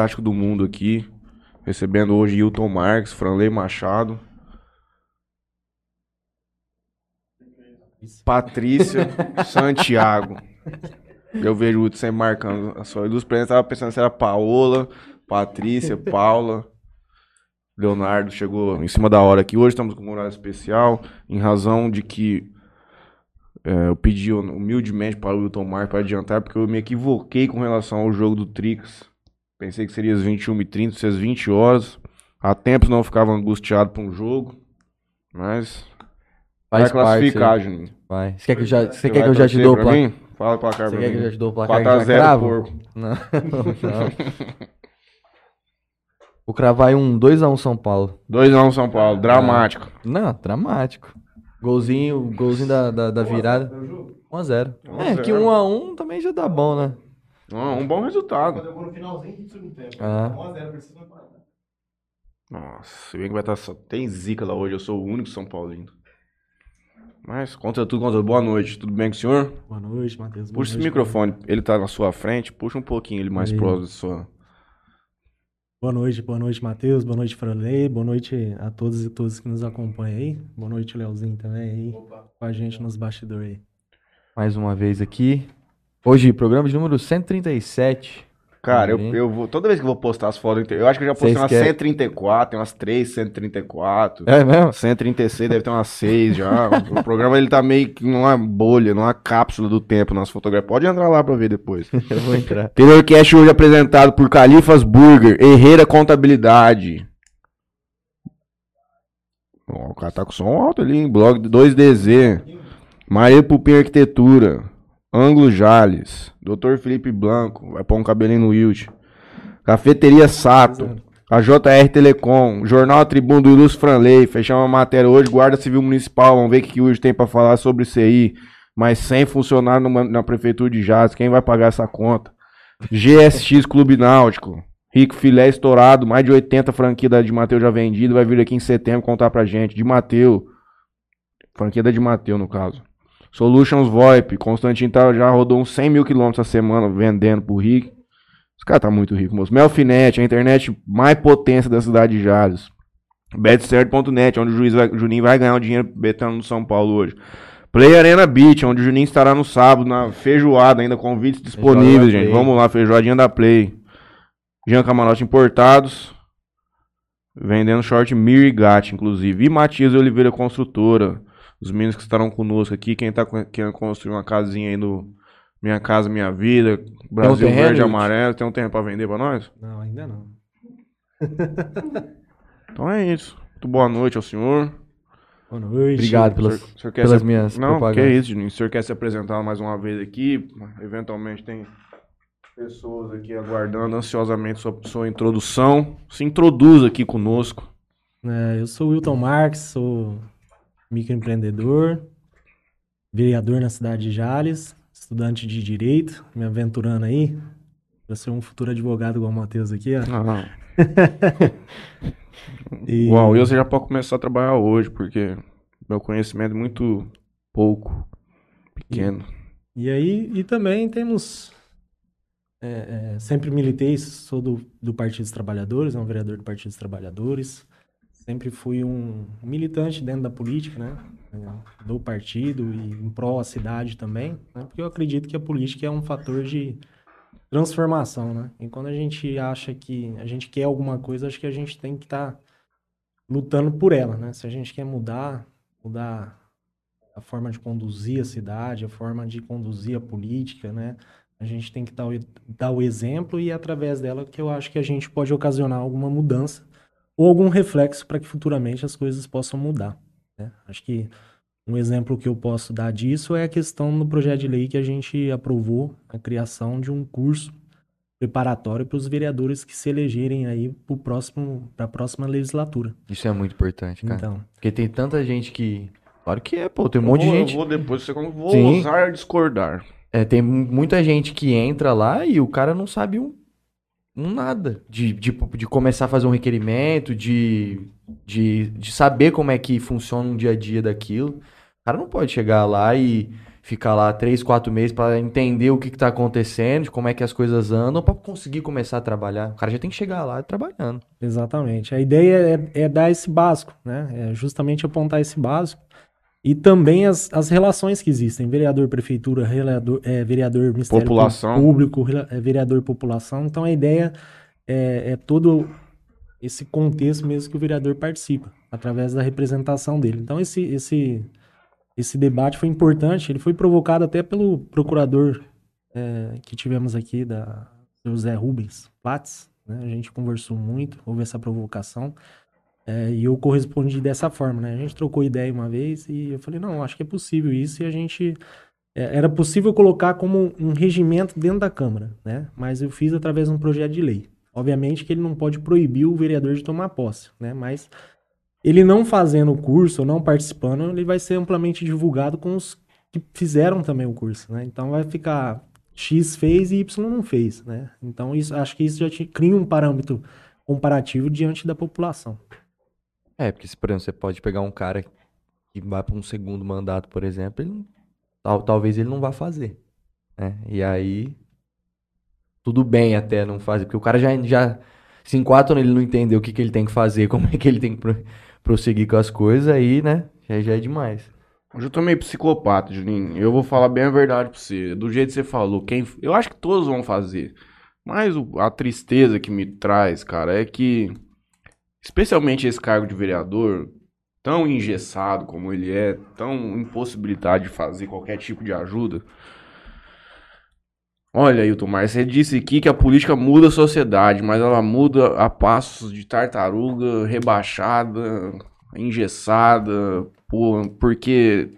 fantástico do mundo aqui. Recebendo hoje Hilton Marques, Franley Machado. Patrícia Santiago. Eu vejo o sempre marcando a sua luz presença. Tava pensando se era Paola, Patrícia, Paula. Leonardo chegou em cima da hora aqui. Hoje estamos com um horário especial, em razão de que é, eu pedi humildemente para o Wilton Mar para adiantar, porque eu me equivoquei com relação ao jogo do Trix. Pensei que seria às 21h30, se às 20 horas. Há tempos não ficava angustiado para um jogo, mas Faz vai classificar, parte, Juninho. Vai. Você quer que eu já, você quer que eu já te dou o pra placar? mim? Fala o placar Você pra quer que eu já te dou o placar 4 a já 0 cravo? porco. Não, não. Vou cravar um 2x1 São Paulo. 2x1 São Paulo, dramático. Não, dramático. Golzinho, golzinho da, da, da virada. 1x0. É, 1x0. que 1x1 também já dá bom, né? Um, um bom resultado. Eu vou no finalzinho do segundo tempo. Ah. 1x0, precisa empatar. Nossa, se bem que vai estar só. Tem zica lá hoje, eu sou o único São Paulino. Mas contra tudo, contra tudo. Boa noite, tudo bem com o senhor? Boa noite, Matheus. Puxa esse microfone, ele tá na sua frente, puxa um pouquinho ele mais Aí. próximo da sua. Boa noite, boa noite, Matheus. Boa noite, Franley. Boa noite a todos e todas que nos acompanham aí. Boa noite, Leozinho também aí. Com a gente nos bastidores aí. Mais uma vez aqui. Hoje, programa de número 137. Cara, eu, eu vou. Toda vez que eu vou postar as fotos, eu acho que eu já postei Vocês umas querem- 134, tem umas 3, 134. É mesmo? 136 deve ter umas 6 já. o programa ele tá meio que numa bolha, numa cápsula do tempo, nas fotografias. Pode entrar lá pra ver depois. Eu vou entrar. Terrorcast hoje apresentado por Califas Burger, Herreira Contabilidade. Ó, o cara tá com som alto ali, hein? Blog 2DZ. Maria Pupim Arquitetura. Ângulo Jales. Dr. Felipe Blanco. Vai pôr um cabelinho no Wilt. Cafeteria Sato. A JR Telecom. Jornal A Tribuna do Ilustre Franley. Fechamos a matéria hoje. Guarda Civil Municipal. Vamos ver o que o tem pra falar sobre CI. Mas sem funcionário numa- na Prefeitura de Jales. Quem vai pagar essa conta? GSX Clube Náutico. Rico Filé estourado, mais de 80 franquias da de Mateu já vendido, vai vir aqui em setembro contar pra gente. De Mateu. Franquia da de Mateu, no caso. Solutions VoIP. Constantino tá, já rodou uns 100 mil quilômetros a semana vendendo pro Rick. Esse cara tá muito rico, moço. Melfinet, a internet mais potência da cidade de Jales. Betcerto.net, onde o juiz vai, Juninho vai ganhar o dinheiro betando no São Paulo hoje. Play Arena Beach, onde o Juninho estará no sábado, na feijoada, ainda convites disponíveis, gente. Play. Vamos lá, feijoadinha da Play. Jean Camarote Importados. Vendendo short Mirigate, inclusive. E Matias Oliveira Construtora. Os meninos que estarão conosco aqui. Quem tá co- querendo construir uma casinha aí no Minha Casa Minha Vida. Brasil terreno, Verde e? Amarelo. Tem um terreno pra vender pra nós? Não, ainda não. Então é isso. Muito boa noite ao senhor. Boa noite. Obrigado O pelas, senhor- o senhor pelas se- minhas Não, que propagandas. isso, Juninho. O senhor quer se apresentar mais uma vez aqui? Eventualmente tem pessoas aqui aguardando ansiosamente sua, sua introdução. Se introduza aqui conosco. É, eu sou o Wilton Marques, sou microempreendedor, vereador na cidade de Jales, estudante de Direito, me aventurando aí para ser um futuro advogado igual o Matheus aqui, ó. Ah, E- Uau, eu já pode começar a trabalhar hoje, porque meu conhecimento é muito pouco, pequeno. E aí, e também temos. é, é, sempre militei, sou do, do Partido dos Trabalhadores, é um vereador do Partido dos Trabalhadores. Sempre fui um militante dentro da política, né? Do partido e em prol à cidade também, né? Porque eu acredito que a política é um fator de transformação, né? E quando a gente acha que a gente quer alguma coisa, acho que a gente tem que estar lutando por ela, né? Se a gente quer mudar, mudar a forma de conduzir a cidade, a forma de conduzir a política, né? A gente tem que dar o, dar o exemplo e é através dela que eu acho que a gente pode ocasionar alguma mudança ou algum reflexo para que futuramente as coisas possam mudar. né? Acho que um exemplo que eu posso dar disso é a questão do projeto de lei que a gente aprovou a criação de um curso preparatório para os vereadores que se elegerem aí para a próxima legislatura. Isso é muito importante, cara. Então, Porque tem tanta gente que. Claro que é, pô. Tem um monte de vou- gente. Eu vou depois, você como vou Sim. ousar discordar. É, tem mu- muita gente que entra lá e o cara não sabe um nada de, de, de começar a fazer um requerimento, de, de, de saber como é que funciona um dia a dia daquilo. O cara não pode chegar lá e ficar lá três, quatro meses para entender o que, que tá acontecendo, como é que as coisas andam, para conseguir começar a trabalhar. O cara já tem que chegar lá trabalhando. Exatamente. A ideia é, é dar esse básico, né? É justamente apontar esse básico. E também as, as relações que existem. Vereador, prefeitura, vereador, é, vereador Ministério População. Público, é, vereador, população. Então a ideia é, é todo esse contexto mesmo que o vereador participa, através da representação dele. Então esse, esse, esse debate foi importante, ele foi provocado até pelo procurador é, que tivemos aqui, da José Rubens Platz, né? a gente conversou muito, houve essa provocação, é, e eu correspondi dessa forma, né? A gente trocou ideia uma vez e eu falei, não, acho que é possível isso, e a gente... É, era possível colocar como um regimento dentro da Câmara, né? Mas eu fiz através de um projeto de lei. Obviamente que ele não pode proibir o vereador de tomar posse, né? Mas ele não fazendo o curso ou não participando, ele vai ser amplamente divulgado com os que fizeram também o curso, né? Então vai ficar X fez e Y não fez, né? Então isso, acho que isso já te, cria um parâmetro comparativo diante da população. É, porque se, por exemplo, você pode pegar um cara que vai para um segundo mandato, por exemplo, ele, tal, talvez ele não vá fazer, né? E aí tudo bem até não fazer, porque o cara já, já se enquadra ele não entender o que, que ele tem que fazer, como é que ele tem que pro, prosseguir com as coisas, aí, né, já, já é demais. Hoje eu tô meio psicopata, Juninho. Eu vou falar bem a verdade pra você. Do jeito que você falou, quem, eu acho que todos vão fazer. Mas o, a tristeza que me traz, cara, é que, especialmente esse cargo de vereador, tão engessado como ele é, tão impossibilitado de fazer qualquer tipo de ajuda, Olha, Hilton Mar, você disse aqui que a política muda a sociedade, mas ela muda a passos de tartaruga, rebaixada, engessada, por, porque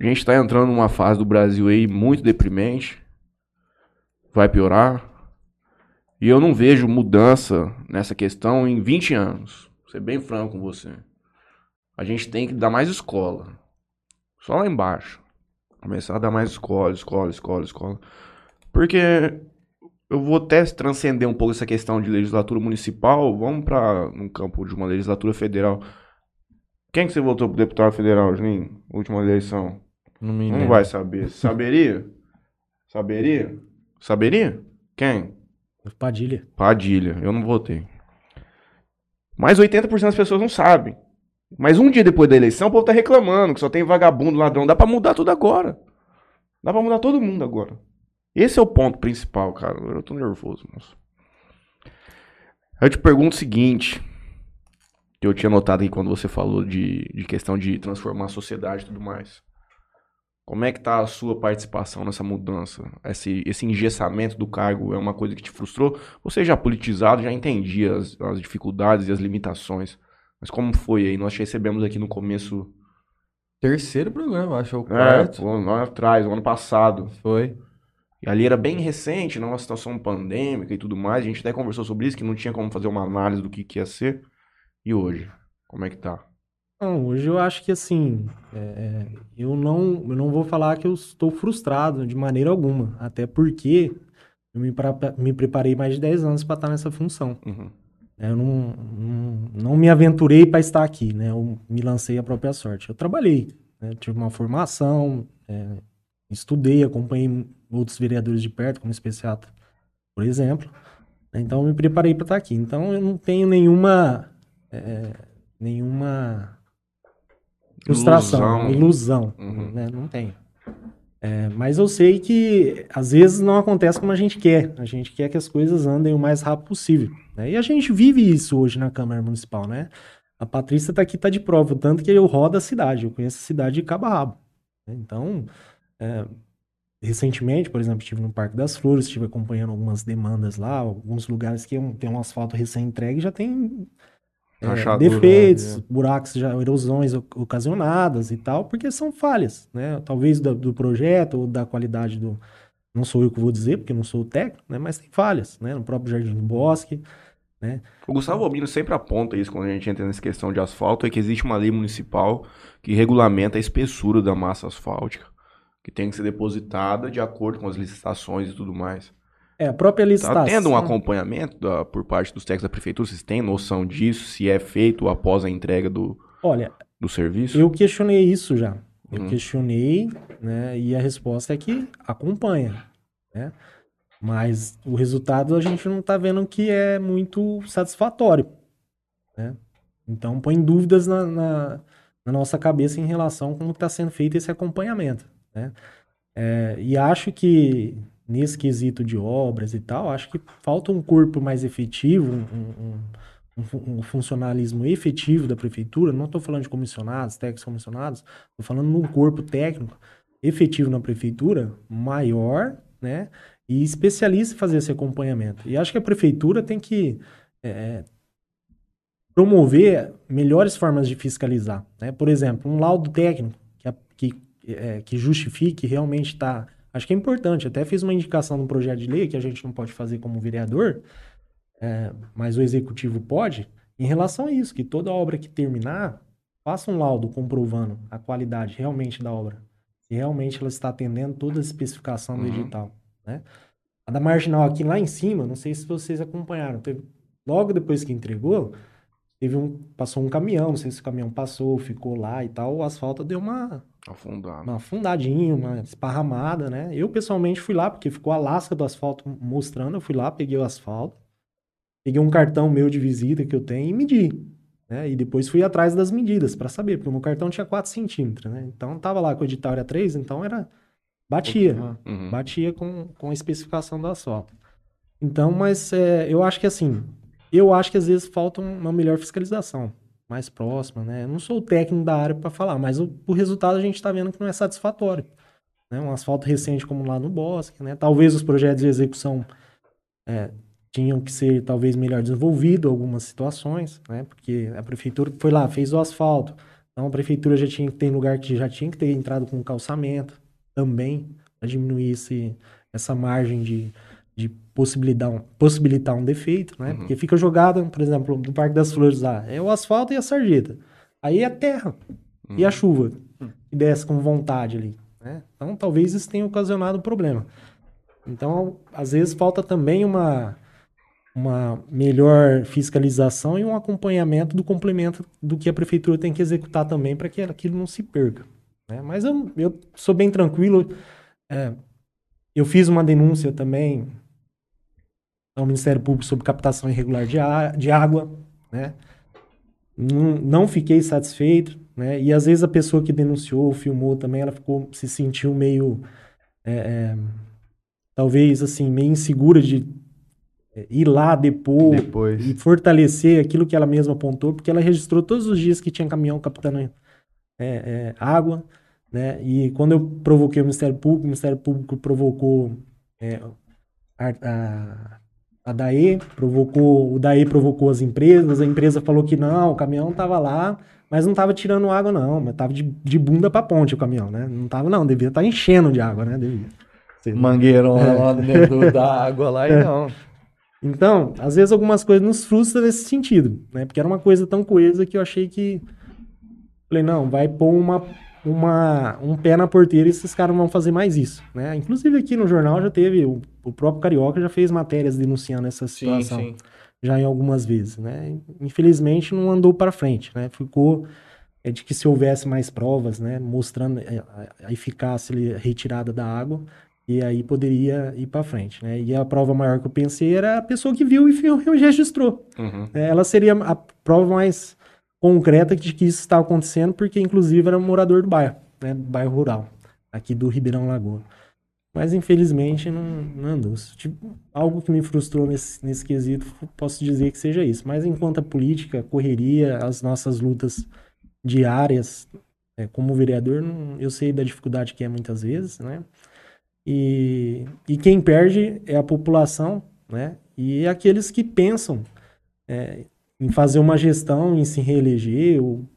a gente tá entrando numa fase do Brasil aí muito deprimente, vai piorar, e eu não vejo mudança nessa questão em 20 anos, vou ser bem franco com você. A gente tem que dar mais escola, só lá embaixo. Começar a dar mais escola, escola, escola, escola. Porque eu vou até transcender um pouco essa questão de legislatura municipal. Vamos para um campo de uma legislatura federal. Quem que você votou pro deputado federal, Juninho? Última eleição. Não me Não vai saber. Saberia? Saberia? Saberia? Quem? Padilha. Padilha. Eu não votei. Mas 80% das pessoas não sabem. Mas um dia depois da eleição, o povo tá reclamando que só tem vagabundo, ladrão. Dá pra mudar tudo agora. Dá pra mudar todo mundo agora. Esse é o ponto principal, cara. Eu tô nervoso, moço. Eu te pergunto o seguinte. Eu tinha notado aqui quando você falou de, de questão de transformar a sociedade e tudo mais. Como é que tá a sua participação nessa mudança? Esse, esse engessamento do cargo é uma coisa que te frustrou? Você já politizado, já entendia as, as dificuldades e as limitações. Mas como foi aí? Nós recebemos aqui no começo. Terceiro programa, acho, ou É, quarto. um ano atrás, o ano passado. Foi. E ali era bem recente, numa situação pandêmica e tudo mais. A gente até conversou sobre isso, que não tinha como fazer uma análise do que, que ia ser. E hoje? Como é que tá? Não, hoje eu acho que assim, é, é, eu, não, eu não vou falar que eu estou frustrado de maneira alguma. Até porque eu me, pra- me preparei mais de 10 anos para estar nessa função. Uhum. Eu não, não, não me aventurei para estar aqui, né? Eu me lancei à própria sorte. Eu trabalhei, né? tive uma formação, é, estudei, acompanhei outros vereadores de perto, como especiata, por exemplo. Então, eu me preparei para estar aqui. Então, eu não tenho nenhuma, é, nenhuma frustração, Ilusão. ilusão, Uhum. né? Não tenho. É, mas eu sei que às vezes não acontece como a gente quer. A gente quer que as coisas andem o mais rápido possível. né? E a gente vive isso hoje na Câmara Municipal, né? A Patrícia tá aqui, tá de prova, tanto que eu rodo a cidade, eu conheço a cidade de cabo a rabo. né? Então, é, recentemente, por exemplo, estive no Parque das Flores, estive acompanhando algumas demandas lá, alguns lugares que tem um asfalto recém-entregue já tem Rachadura, defeitos, né? buracos, já, erosões ocasionadas e tal, porque são falhas, né? Talvez do, do projeto ou da qualidade do. Não sou eu que vou dizer, porque não sou o técnico, né? Mas tem falhas, né? No próprio Jardim do Bosque. O Gustavo Albino sempre aponta isso quando a gente entra nessa questão de asfalto, é que existe uma lei municipal que regulamenta a espessura da massa asfáltica, que tem que ser depositada de acordo com as licitações e tudo mais. É, a própria licitação. Tá tendo um acompanhamento da- por parte dos técnicos da prefeitura? Vocês têm noção disso? Se é feito após a entrega do, Olha, do serviço? eu questionei isso já. Eu questionei, né? E a resposta é que acompanha, né? Mas o resultado a gente não está vendo que é muito satisfatório, né? Então põe dúvidas na, na, na nossa cabeça em relação a como está sendo feito esse acompanhamento, né? É, e acho que nesse quesito de obras e tal, acho que falta um corpo mais efetivo, um, um, um funcionalismo efetivo da prefeitura. Não estou falando de comissionados, técnicos comissionados, estou falando de um corpo técnico efetivo na prefeitura maior, né? E especialista em fazer esse acompanhamento. E acho que a prefeitura tem que é, promover melhores formas de fiscalizar. Né? Por exemplo, um laudo técnico que, que, é, que justifique realmente está Acho que é importante. Até fiz uma indicação no projeto de lei que a gente não pode fazer como vereador, é, mas o executivo pode, em relação a isso, que toda obra que terminar, faça um laudo comprovando a qualidade realmente da obra. Se realmente ela está atendendo toda a especificação do uhum. edital. Né? A da marginal aqui lá em cima, não sei se vocês acompanharam, teve, logo depois que entregou, teve um, passou um caminhão, não sei se o caminhão passou, ficou lá e tal, o asfalto deu uma Afundado. Uma afundadinha, uma esparramada, né? Eu pessoalmente fui lá, porque ficou a lasca do asfalto mostrando. Eu fui lá, peguei o asfalto, peguei um cartão meu de visita que eu tenho e medi. Né? E depois fui atrás das medidas para saber, porque o meu cartão tinha 4 centímetros, né? Então tava lá com o edital era 3, então era. Batia. Uhum. Batia com, com a especificação do asfalto. Então, mas é, eu acho que assim, eu acho que às vezes falta uma melhor fiscalização mais próxima, né? Eu não sou o técnico da área para falar, mas o, o, resultado a gente está vendo que não é satisfatório. Né? Um asfalto recente como lá no Bosque, né? Talvez os projetos de execução é, tinham que ser talvez melhor desenvolvido algumas situações, né? Porque a prefeitura foi lá, fez o asfalto. Então a prefeitura já tinha que ter lugar que já tinha que ter entrado com calçamento também, para diminuir esse, essa margem de, de possibilitar um, possibilitar um defeito, né? Uhum. Porque fica jogada, por exemplo, no Parque das Flores lá, é o asfalto e a sarjeta. Aí é a terra uhum. e a uhum. chuva, que desce com vontade ali. Né? Então, talvez isso tenha ocasionado um problema. Então, às vezes falta também uma, uma melhor fiscalização e um acompanhamento do complemento do que a prefeitura tem que executar também para que aquilo não se perca. Né? Mas eu, eu sou bem tranquilo. É, eu fiz uma denúncia também ao Ministério Público sobre captação irregular de, de água, né? Não, não, fiquei satisfeito, né? E às vezes a pessoa que denunciou, filmou também, ela ficou, se sentiu meio, é, é, talvez assim, meio insegura de é, ir lá depor Depois. e fortalecer aquilo que ela mesma apontou, porque ela registrou todos os dias que tinha caminhão captando é, é, água, né? E quando eu provoquei o Ministério Público, o Ministério Público provocou é, a, a, a DAE, provocou, o DAE provocou as empresas, a empresa falou que não, o caminhão tava lá, mas não tava tirando água não, mas tava de, de bunda pra ponte o caminhão, né? Não tava não, devia estar tá enchendo de água, né? Devia. Mangueirão é. lá dentro da água lá e é. não. Então, às vezes algumas coisas nos frustram nesse sentido, né? Porque era uma coisa tão coesa que eu achei que... Falei, não, vai pôr uma uma, um pé na porteira e esses caras vão fazer mais isso, né? Inclusive aqui no jornal já teve, o, o próprio Carioca já fez matérias denunciando essa situação. Sim, sim. Já em algumas vezes, né? Infelizmente não andou para frente, né? Ficou é de que se houvesse mais provas, né? Mostrando a, eficácia retirada da água, e aí poderia ir para frente, né? E a prova maior que eu pensei era a pessoa que viu e registrou. Uhum. É, ela seria a prova mais concreta de que isso estava acontecendo, porque inclusive era um morador do bairro, né, do bairro rural, aqui do Ribeirão Lagoa. Mas infelizmente não, não andou. Tipo, algo que me frustrou nesse, nesse quesito, posso dizer que seja isso. Mas enquanto a política, a correria, as nossas lutas diárias, é, como vereador, não, eu sei da dificuldade que é muitas vezes, né? E, e quem perde é a população, né? E aqueles que pensam é, em fazer uma gestão, em se reeleger ou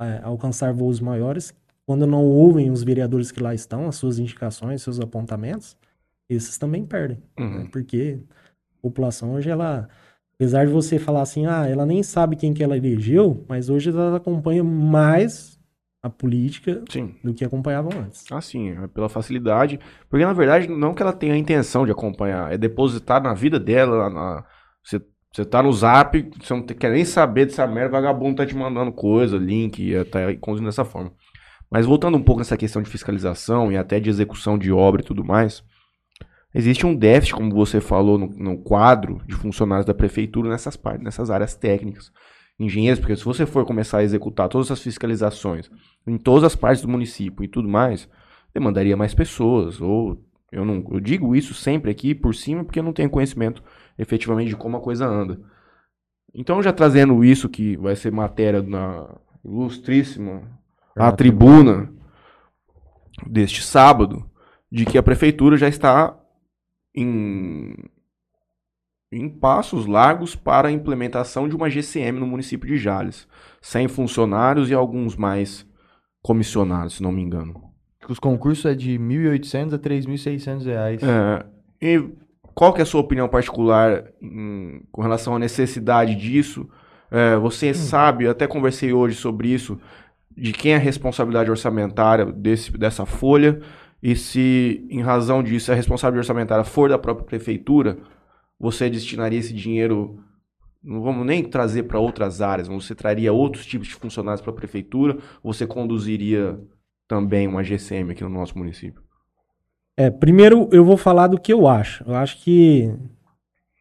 é, alcançar voos maiores, quando não ouvem os vereadores que lá estão, as suas indicações, seus apontamentos, esses também perdem. Né? Uhum. Né? Porque a população hoje, ela, apesar de você falar assim, ah, ela nem sabe quem que ela elegeu, mas hoje ela acompanha mais a política sim. do que acompanhavam antes. Ah, sim, é pela facilidade. Porque, na verdade, não que ela tenha a intenção de acompanhar, é depositar na vida dela, na, você você tá no zap, você não quer nem saber dessa merda, vagabundo tá te mandando coisa, link, tá conduzindo dessa forma. Mas voltando um pouco nessa questão de fiscalização e até de execução de obra e tudo mais, existe um déficit, como você falou, no, no quadro de funcionários da prefeitura nessas partes, nessas áreas técnicas. Engenheiros, porque se você for começar a executar todas as fiscalizações em todas as partes do município e tudo mais, demandaria mais pessoas. Ou eu não eu digo isso sempre aqui por cima porque eu não tenho conhecimento efetivamente de como a coisa anda. Então, já trazendo isso que vai ser matéria na ilustríssima a tribuna deste sábado, de que a prefeitura já está em, em passos largos para a implementação de uma GCM no município de Jales, sem funcionários e alguns mais comissionados, se não me engano. Os concursos é de 1.800 a 3.600 reais. É, e qual que é a sua opinião particular em, com relação à necessidade disso? É, você sabe, eu até conversei hoje sobre isso, de quem é a responsabilidade orçamentária desse, dessa folha e se, em razão disso, a responsabilidade orçamentária for da própria prefeitura, você destinaria esse dinheiro, não vamos nem trazer para outras áreas, você traria outros tipos de funcionários para a prefeitura, você conduziria também uma GCM aqui no nosso município? É, primeiro eu vou falar do que eu acho. Eu acho que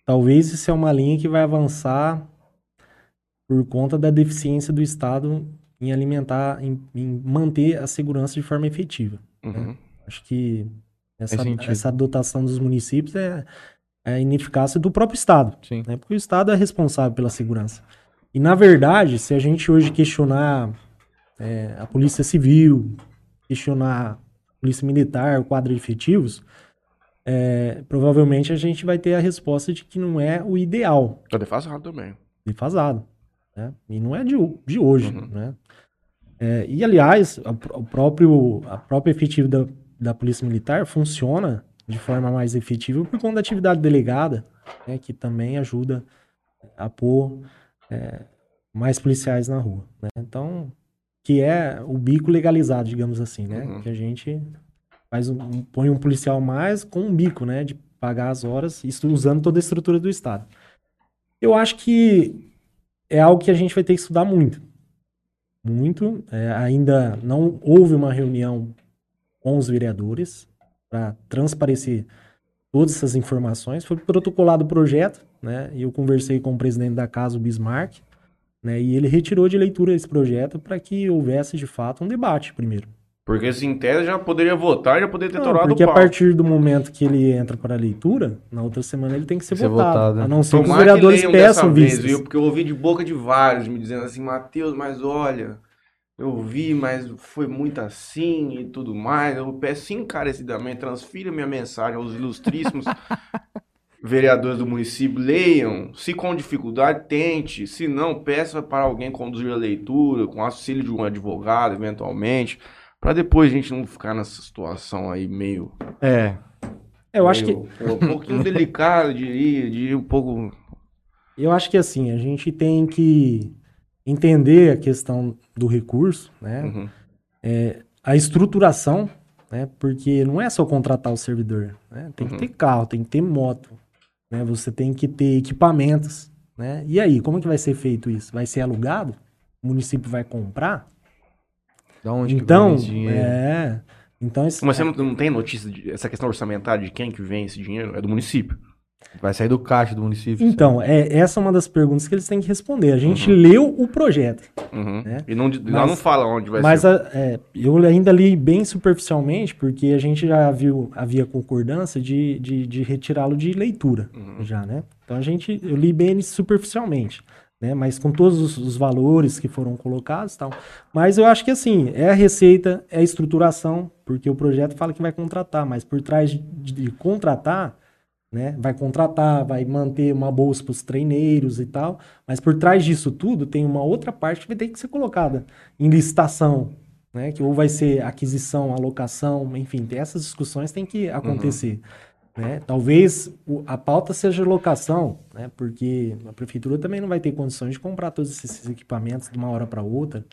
talvez isso é uma linha que vai avançar por conta da deficiência do Estado em alimentar, em, em manter a segurança de forma efetiva. né? Uhum. Acho que essa, essa dotação dos municípios é, é a ineficácia do próprio Estado, né? porque o Estado é responsável pela segurança. E, na verdade, se a gente hoje questionar é, a Polícia Civil, questionar Polícia Militar, o quadro de efetivos, é, provavelmente a gente vai ter a resposta de que não é o ideal Tá defasado também. defasado. Né? E não é de, de hoje. Uhum. Né? É, e, aliás, a, o próprio, a própria efetiva da, da Polícia Militar funciona de forma mais efetiva por conta da atividade delegada, né, que também ajuda a pôr é, mais policiais na rua. né? Então, que é o bico legalizado, digamos assim, né? Uhum. Que a gente faz um, um- põe um policial mais com um bico, né? De pagar as horas, isso usando toda a estrutura do Estado. Eu acho que é algo que a gente vai ter que estudar muito. Muito. É, ainda não houve uma reunião com os vereadores para transparecer todas essas informações. Foi protocolado o projeto, né? E eu conversei com o presidente da casa, o Bismarck, né? E ele retirou de leitura esse projeto para que houvesse de fato um debate primeiro. Porque se em tese já poderia votar, já poderia ter Não, torado porque o a partir do momento que ele entra para a leitura, na outra semana ele tem que ser, Ser votado, votado, né? A não ser que os que vereadores dessa peçam vez, vistas. viu? Porque eu ouvi de boca de vários me dizendo assim, Matheus, mas olha, eu vi, mas foi muito assim e tudo mais. Eu peço encarecidamente, transfira minha mensagem aos ilustríssimos vereadores do município, leiam. Se com dificuldade, tente. Se não, peça para alguém conduzir a leitura, com auxílio de um advogado, eventualmente. Para depois a gente não ficar nessa situação aí meio. É. Eu acho que meio- um pouquinho delicado, diria, diria um pouco. Eu acho que assim, a gente tem que entender a questão do recurso, né? Uhum. A estruturação, né? Porque não é só contratar o servidor, né? Tem que Uhum. ter carro, tem que ter moto, né? Você tem que ter equipamentos, né? E aí, como que vai ser feito isso? Vai ser alugado? O município vai comprar? Da onde então, que vem esse dinheiro? é. Então, esse, Mas você não, não tem notícia de essa questão orçamentária de quem que vem esse dinheiro? É do município. Vai sair do caixa do município. Então, é, essa é uma das perguntas que eles têm que responder. A gente Uhum. leu o projeto. Uhum. É. E não, lá Mas- não fala onde vai Mas ser. a- é, eu ainda li bem superficialmente, porque a gente já viu, havia concordância de, de, de retirá-lo de leitura, Uhum. já, né? Então a gente, eu li bem superficialmente, né? Mas com todos os, os valores que foram colocados e tal. Mas eu acho que assim, é a receita, é a estruturação, porque o projeto fala que vai contratar, mas por trás de, de contratar, né? Vai contratar, vai manter uma bolsa para os treineiros e tal, mas por trás disso tudo tem uma outra parte que vai ter que ser colocada em licitação, né? Que ou vai ser aquisição, alocação, enfim, tem essas discussões têm que acontecer. Né? Talvez a pauta seja locação, né? Porque a prefeitura também não vai ter condições de comprar todos esses equipamentos de uma hora para outra.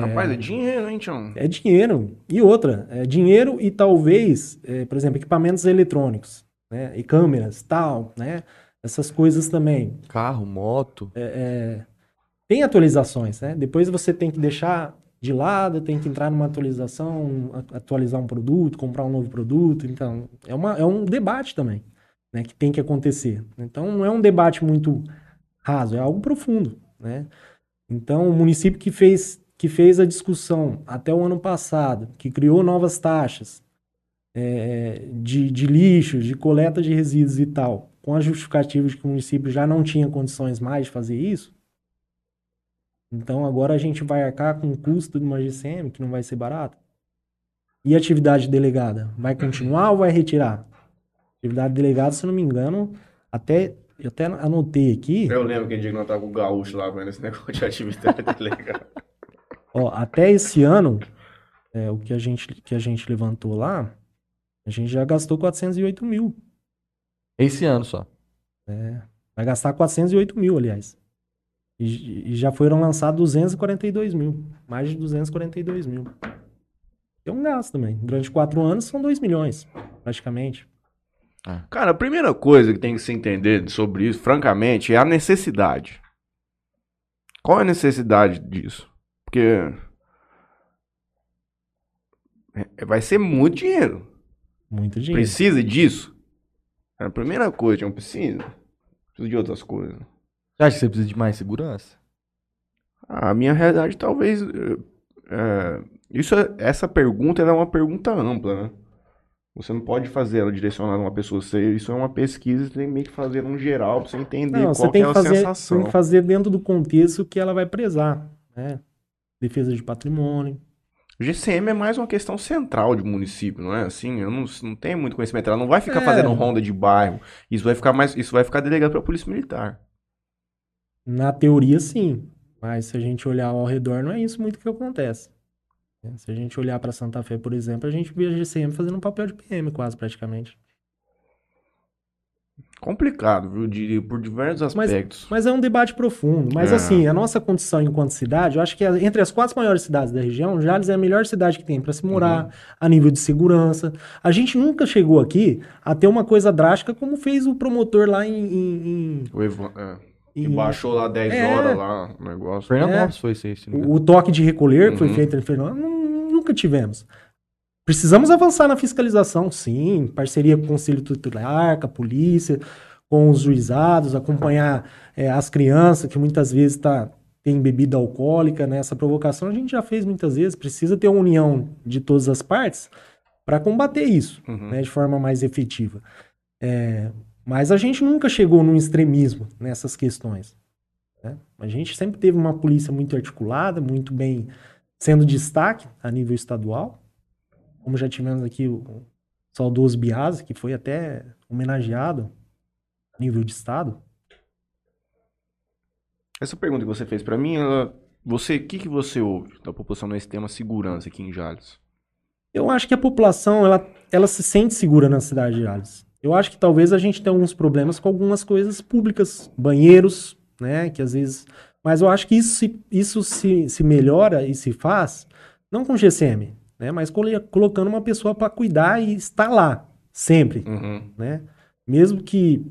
Rapaz, é dinheiro, hein, Tião? É dinheiro. E outra, é dinheiro e talvez, é, por exemplo, equipamentos eletrônicos, né? E câmeras, tal, né? Essas coisas também. Carro, moto. É, tem atualizações, né? Depois você tem que deixar de lado, tem que entrar numa atualização, atualizar um produto, comprar um novo produto. Então, é, uma, é um debate também, né, que tem que acontecer. Então, não é um debate muito raso, é algo profundo, né? Então, o município que fez, que fez a discussão até o ano passado, que criou novas taxas é, de, de lixo, de coleta de resíduos e tal, com a justificativa de que o município já não tinha condições mais de fazer isso, então agora a gente vai arcar com o custo de uma GCM, que não vai ser barato. E a atividade delegada? Vai continuar ou vai retirar? Atividade delegada, se não me engano, até eu até anotei aqui. Eu lembro que dia que nós tava com o gaúcho lá vendo esse negócio de atividade delegada. Ó, até esse ano, é, o que a, gente, que a gente levantou lá, a gente já gastou 408 mil. Esse ano só. É, vai gastar 408 mil, aliás. E, e já foram lançados 242 mil. Mais de 242 mil. É um gasto também. Durante quatro anos são 2 milhões, praticamente. Ah. Cara, a primeira coisa que tem que se entender sobre isso, francamente, é a necessidade. Qual é a necessidade disso? Porque é, vai ser muito dinheiro. Muito dinheiro. Precisa disso? É a primeira coisa, não precisa. Precisa de outras coisas. Você acha que você precisa de mais segurança? A minha realidade talvez. É, isso é, essa pergunta é uma pergunta ampla, né? Você não pode fazer ela direcionada a uma pessoa. Você, isso é uma pesquisa, você tem que fazer um geral para você entender não, qual você tem que é a fazer, sensação. Tem que fazer dentro do contexto que ela vai prezar, né? Defesa de patrimônio. O GCM é mais uma questão central de município, não é? Assim, eu não, não tenho muito conhecimento. Ela não vai ficar é. fazendo ronda de bairro. Isso vai ficar mais, isso vai ficar delegado para a polícia militar. Na teoria, sim. Mas se a gente olhar ao redor, não é isso muito que acontece. Se a gente olhar para Santa Fé, por exemplo, a gente vê a GCM fazendo um papel de PM quase praticamente. Complicado, viu? De, por diversos aspectos. Mas, mas, é um debate profundo. Mas é. assim, a nossa condição enquanto cidade, eu acho que entre as quatro maiores cidades da região, Jales é a melhor cidade que tem para se morar, uhum. a nível de segurança. A gente nunca chegou aqui a ter uma coisa drástica como fez o promotor lá em. em, em... O Evan, é. E baixou lá 10 é. horas lá o negócio. Fernandópolis é. foi isso. O, o toque de recolher que foi uhum. feito em Fernandópolis, nunca tivemos. Precisamos avançar na fiscalização, sim, parceria com o Conselho Tutelar, com a polícia, com os juizados, acompanhar é, as crianças que muitas vezes tá, tem bebida alcoólica, né? Essa provocação a gente já fez muitas vezes. Precisa ter uma união de todas as partes para combater isso uhum. né, de forma mais efetiva. É, mas a gente nunca chegou num extremismo nessas questões. Né? A gente sempre teve uma polícia muito articulada, muito bem sendo destaque a nível estadual. Como já tivemos aqui o saudoso Biase, que foi até homenageado a nível de estado. Essa pergunta que você fez para mim, ela, você, o que, que você ouve da população nesse tema segurança aqui em Jales? Eu acho que a população ela, ela se sente segura na cidade de Jales. Eu acho que talvez a gente tenha alguns problemas com algumas coisas públicas, banheiros, né? Que às vezes. Mas eu acho que isso, se, isso se, se melhora e se faz, não com GCM, né? Mas colocando uma pessoa para cuidar e estar lá, sempre, uhum. né? Mesmo que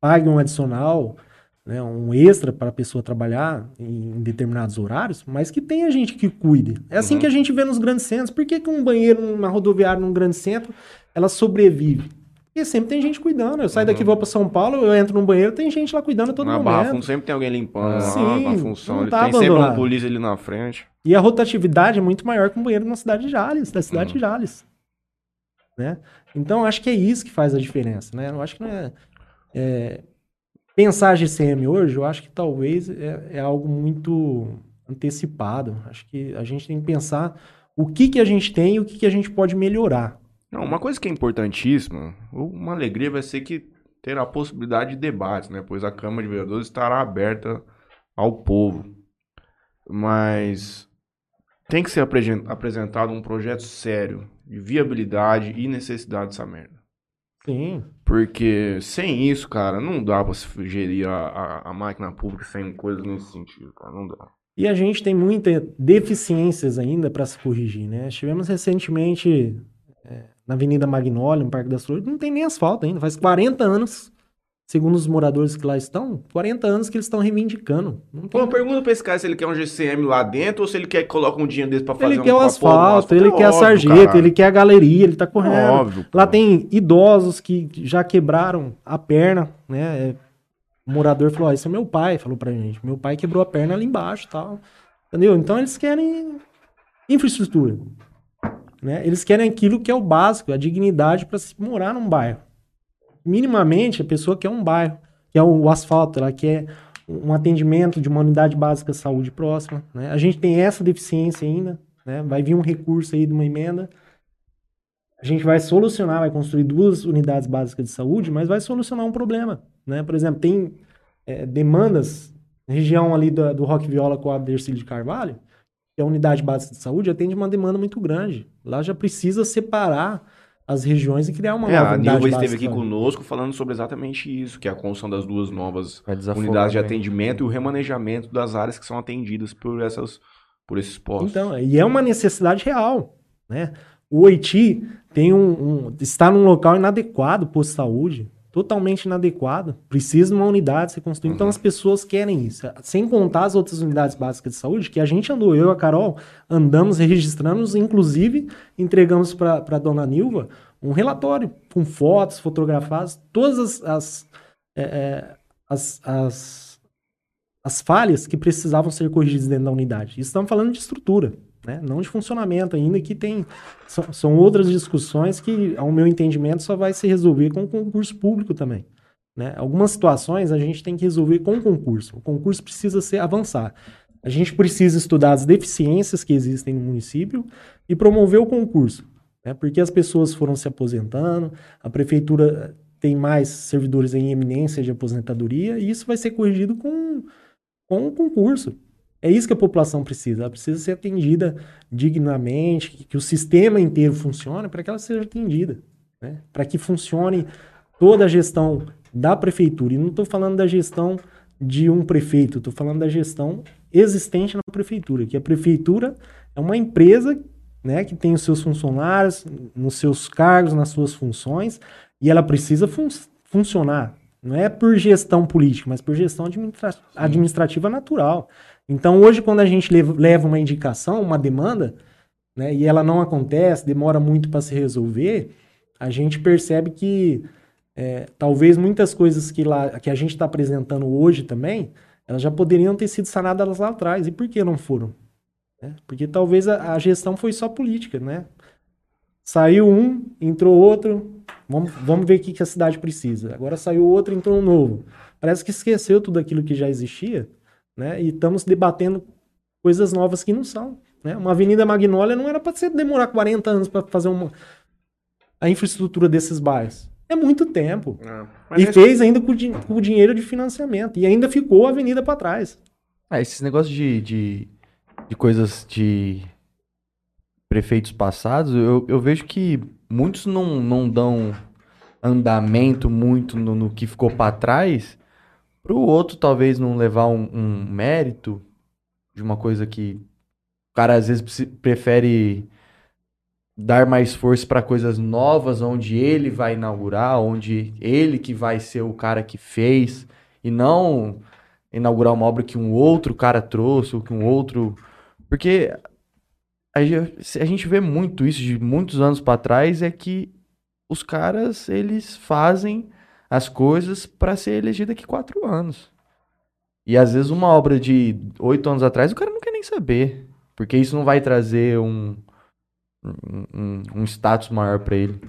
pague um adicional, né, um extra para a pessoa trabalhar em determinados horários, mas que tenha gente que cuide. É assim uhum. que a gente vê nos grandes centros. Por que, que um banheiro numa rodoviária num grande centro, ela sobrevive? Porque sempre tem gente cuidando. Eu saio uhum. daqui, vou para São Paulo, eu entro num banheiro, tem gente lá cuidando todo na momento. Na Barra sempre tem alguém limpando Sim, a função. Tá tem sempre um polícia ali na frente. E a rotatividade é muito maior que um banheiro na cidade de Jales, da cidade uhum. de Jales. Né? Então, acho que é isso que faz a diferença. Né? Eu acho que não é, é pensar GCM hoje, eu acho que talvez é, é, algo muito antecipado. Acho que a gente tem que pensar o que, que a gente tem e o que, que a gente pode melhorar. Não, uma coisa que é importantíssima, uma alegria vai ser que ter a possibilidade de debates, né? Pois a Câmara de Vereadores estará aberta ao povo. Mas tem que ser apresentado um projeto sério de viabilidade e necessidade dessa merda. Sim. Porque sem isso, cara, não dá pra se gerir a, a, a máquina pública sem coisas nesse sentido, cara. Não dá. E a gente tem muitas deficiências ainda para se corrigir, né? Tivemos recentemente é, na Avenida Magnólia, no Parque das Flores, não tem nem asfalto ainda. Faz 40 anos segundo os moradores que lá estão, 40 anos que eles estão reivindicando. Não tem... Pô, pergunta pra esse cara se ele quer um GCM lá dentro ou se ele quer que coloque um dinheiro desse pra fazer ele um quer o no asfalto, ele É quer a óbvio, sarjeta, caralho. ele quer a galeria, ele tá correndo. Óbvio. Lá tem idosos que já quebraram a perna, né? É, O morador falou: ó, esse é meu pai, falou pra gente. Meu pai quebrou a perna ali embaixo e tal. Entendeu? Então eles querem infraestrutura. Né? Eles querem aquilo que é o básico, a dignidade para se morar num bairro. Minimamente, a pessoa quer um bairro, quer o asfalto, ela quer um atendimento de uma unidade básica de saúde próxima. Né? A gente tem essa deficiência ainda, né? vai vir um recurso aí de uma emenda. A gente vai solucionar, vai construir duas unidades básicas de saúde, mas vai solucionar um problema. Né? Por exemplo, tem é, demandas, região ali da- do Rock Viola com a Dercílio de Carvalho, que é a unidade básica de saúde, atende uma demanda muito grande. Lá já precisa separar as regiões e criar uma É, nova a unidade Nilva básica esteve aqui conosco falando sobre exatamente isso, que é a construção das duas novas unidades de atendimento e o remanejamento das áreas que são atendidas por essas por esses postos. Então, e é uma necessidade real, né? O Oiti tem um, um- está num local inadequado posto de saúde, totalmente inadequado, precisa de uma unidade ser construída. Então Uhum. as pessoas querem isso, sem contar as outras unidades básicas de saúde que a gente andou, eu e a Carol andamos, registramos, inclusive entregamos para a dona Nilva um relatório com fotos fotografadas, todas as, as, é, é, as, as as falhas que precisavam ser corrigidas dentro da unidade. Isso estamos falando de estrutura, né? não de funcionamento ainda, que tem. São, são outras discussões que, ao meu entendimento, só vai se resolver com o concurso público também. Né? Algumas situações a gente tem que resolver com o concurso. O concurso precisa ser avançar. A gente precisa estudar as deficiências que existem no município e promover o concurso. Né? Porque as pessoas foram se aposentando, a prefeitura tem mais servidores em eminência de aposentadoria, e isso vai ser corrigido com, com o concurso. É isso que a população precisa. Ela precisa ser atendida dignamente, que, que o sistema inteiro funcione para que ela seja atendida. Né? Para que funcione toda a gestão da prefeitura. E não estou falando da gestão de um prefeito, estou falando da gestão existente na prefeitura, que a prefeitura é uma empresa né, que tem os seus funcionários, nos seus cargos, nas suas funções, e ela precisa fun funcionar. Não é por gestão política, mas por gestão administra administrativa natural. Então, hoje, quando a gente lev- leva uma indicação, uma demanda, né, e ela não acontece, demora muito para se resolver, a gente percebe que é, talvez muitas coisas que, lá, que a gente está apresentando hoje também, elas já poderiam ter sido sanadas lá atrás. E por que não foram? né? Porque talvez a, a gestão foi só política, né? Saiu um, entrou outro, vamos, vamos ver o que, que a cidade precisa. Agora saiu outro, entrou um novo. Parece que esqueceu tudo aquilo que já existia, né? E estamos debatendo coisas novas que não são. Né? Uma Avenida Magnólia não era para você demorar 40 anos para fazer uma, a infraestrutura desses bairros. É muito tempo. É. E fez ainda com, com dinheiro de financiamento. E ainda ficou a avenida para trás. Ah, esses negócios de, de, de coisas de prefeitos passados, eu, eu vejo que muitos não, não dão andamento muito no, no que ficou pra trás, pro outro talvez não levar um, um mérito de uma coisa que o cara às vezes prefere dar mais força pra coisas novas, onde ele vai inaugurar, onde ele que vai ser o cara que fez, e não inaugurar uma obra que um outro cara trouxe, ou que um outro. Porque a ge- a gente vê muito isso de muitos anos pra trás, é que os caras, eles fazem as coisas pra ser elegido daqui quatro anos. E às vezes uma obra de oito anos atrás, o cara não quer nem saber. Porque isso não vai trazer um, um, um- status maior pra ele.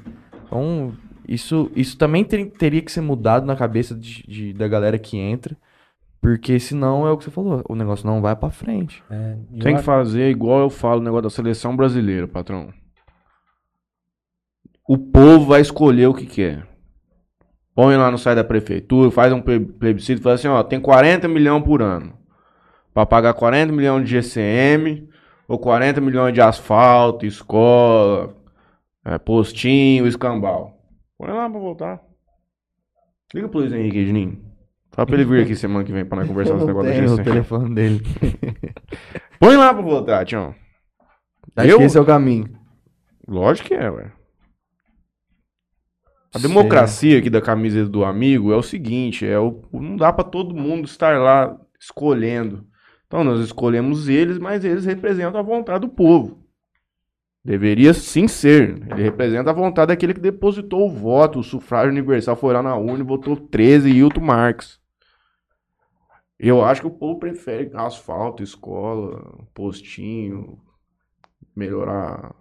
Então, isso, isso também ter- teria que ser mudado na cabeça de- de- da galera que entra. Porque senão é o que você falou, o negócio não vai pra frente. Tem que fazer igual eu falo no negócio da seleção brasileira, patrão. O povo vai escolher o que quer. Põe lá no site da prefeitura, faz um ple- plebiscito, fala assim, ó, tem 40 milhões por ano. Pra pagar 40 milhões de GCM, ou 40 milhões de asfalto, escola, é, postinho, escambau. Põe lá pra voltar. Liga pro Luiz Henrique, Edninho. Fala pra ele vir aqui semana que vem pra nós conversar esse negócio da Tem o telefone dele. Põe lá pra votar, Tião. Acho Eu? que esse é o caminho. Lógico que é, ué. A democracia aqui da camisa do amigo é o seguinte, é o, não dá para todo mundo estar lá escolhendo. Então nós escolhemos eles, mas eles representam a vontade do povo. Deveria sim ser. Ele representa a vontade daquele que depositou o voto, o sufrágio universal foi lá na urna e votou 13 Hilton Marx. Eu acho que o povo prefere asfalto, escola, postinho, melhorar,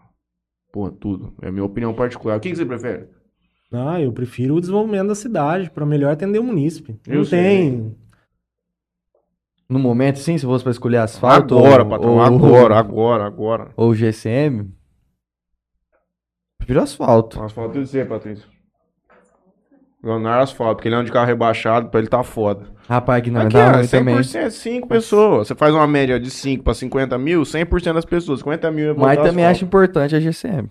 porra, tudo. É a minha opinião particular. O que, que você prefere? Ah, eu prefiro o desenvolvimento da cidade para melhor atender o munícipe. Eu não sei. tem. No momento, sim, se fosse para escolher asfalto. Agora, ou, patrão, ou, agora, agora, agora. Ou GCM. Prefiro asfalto. Asfalto eu sei, Patrícia. Leonardo asfalto, porque ele anda de carro rebaixado, pra ele tá foda. Rapaz, que não Aqui, dá é 100%, 5 pessoas. Você faz uma média de 5 pra 50 mil, 100% das pessoas. 50 mil é Mas também acho importante a GCM.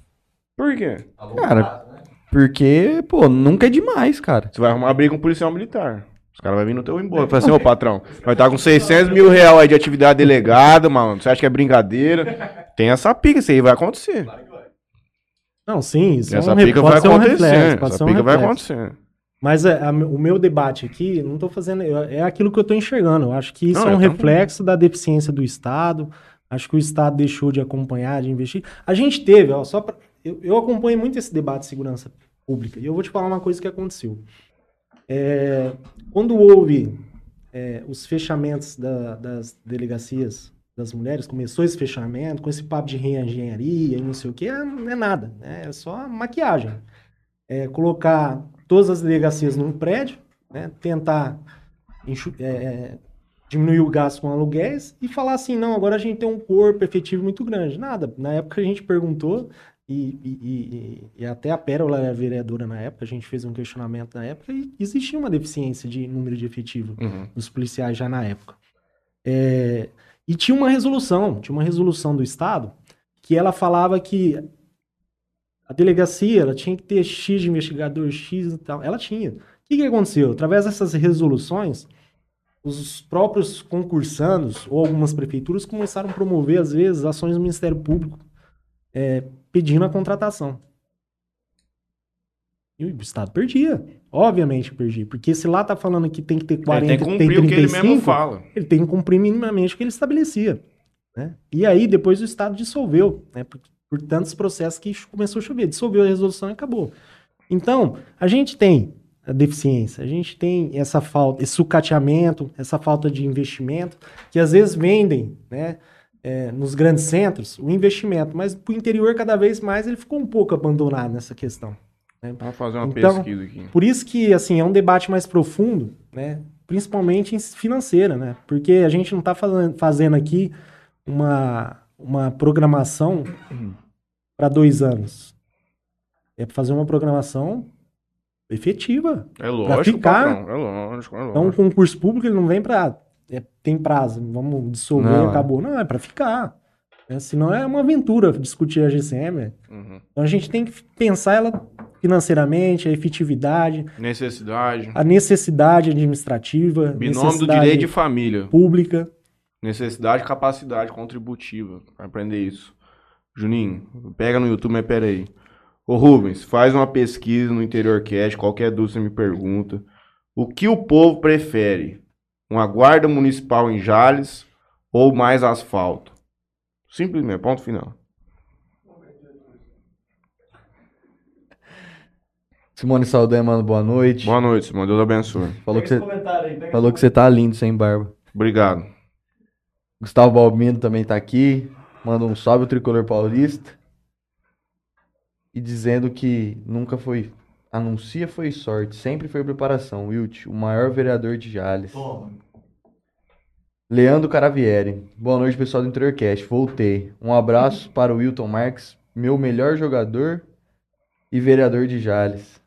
Por quê? Cara, porque, pô, nunca é demais, cara. Você vai arrumar briga com um policial militar. Os caras vão vir no teu embora. Fala assim, ô patrão, vai estar com 600 mil reais aí de atividade delegada, mano. Você acha que é brincadeira? Tem essa pica, isso aí vai acontecer. Não, sim, isso essa é um, pica vai um acontecer. reflexo, essa pica um vai acontecer. Mas é, a, o meu debate aqui, não estou fazendo. É aquilo que eu estou enxergando. Eu acho que isso não, é um reflexo da deficiência do Estado. Acho que o Estado deixou de acompanhar, de investir. A gente teve, ó, só pra, eu, eu acompanho muito esse debate de segurança pública. E eu vou te falar uma coisa que aconteceu. É, quando houve é, os fechamentos da, das delegacias das mulheres, começou esse fechamento, com esse papo de reengenharia e não sei o que, é, não é nada. Né? É só maquiagem. É, colocar todas as delegacias num prédio, né, tentar é, é, diminuir o gasto com aluguéis e falar assim, não, agora a gente tem um corpo efetivo muito grande. Nada. Na época a gente perguntou, e, e, e, e até a Pérola era vereadora na época, a gente fez um questionamento na época, e existia uma deficiência de número de efetivo uhum. dos policiais já na época. É, e tinha uma resolução, tinha uma resolução do Estado, que ela falava que a delegacia, ela tinha que ter X de investigador, X e tal. Ela tinha. O que, que aconteceu? Através dessas resoluções, os próprios concursandos ou algumas prefeituras começaram a promover, às vezes, ações do Ministério Público é, pedindo a contratação. E o Estado perdia. Obviamente perdia. Porque se lá tá falando que tem que ter 40, ele tem, que tem 35, o que ele mesmo fala. Ele tem que cumprir minimamente o que ele estabelecia. Né? E aí depois o Estado dissolveu. Né? Por tantos processos que começou a chover, dissolveu a resolução e acabou. Então, a gente tem a deficiência, a gente tem essa falta, esse sucateamento, essa falta de investimento, que às vezes vendem, né, é, nos grandes centros, o investimento, mas para o interior cada vez mais ele ficou um pouco abandonado nessa questão. Né? Vamos fazer uma então, pesquisa aqui. Por isso que, assim, é um debate mais profundo, né, principalmente financeira, né, porque a gente não está fazendo, aqui uma, uma programação para dois anos. É para fazer uma programação efetiva. É lógico, ficar. Patrão, é lógico, é lógico. Então, um concurso público ele não vem para é, tem prazo, vamos dissolver não, acabou. Não, é para ficar. É, senão é uma aventura discutir a GCM. Uhum. Então a gente tem que pensar ela financeiramente, a efetividade. Necessidade. A necessidade administrativa. Binômio do direito de família. Pública. Necessidade e capacidade contributiva. Aprender isso. Juninho, pega no YouTube, mas pera aí. Ô Rubens, faz uma pesquisa no Interior Cast, qualquer dúvida você me pergunta. O que o povo prefere? Uma guarda municipal em Jales ou mais asfalto? Simplesmente, ponto final. Simone Saldanha, mano, boa noite. Boa noite, Simone, Deus abençoe. Falou, que você, falou que você tá lindo sem barba. Obrigado. Gustavo Balbino também tá aqui. Manda um salve o tricolor paulista. E dizendo que nunca foi. Anuncia foi sorte, sempre foi preparação. Wilt, o maior vereador de Jales. Toma. Leandro Caravieri. Boa noite, pessoal do Interiorcast. Voltei. Um abraço para o Wilton Marques, meu melhor jogador e vereador de Jales.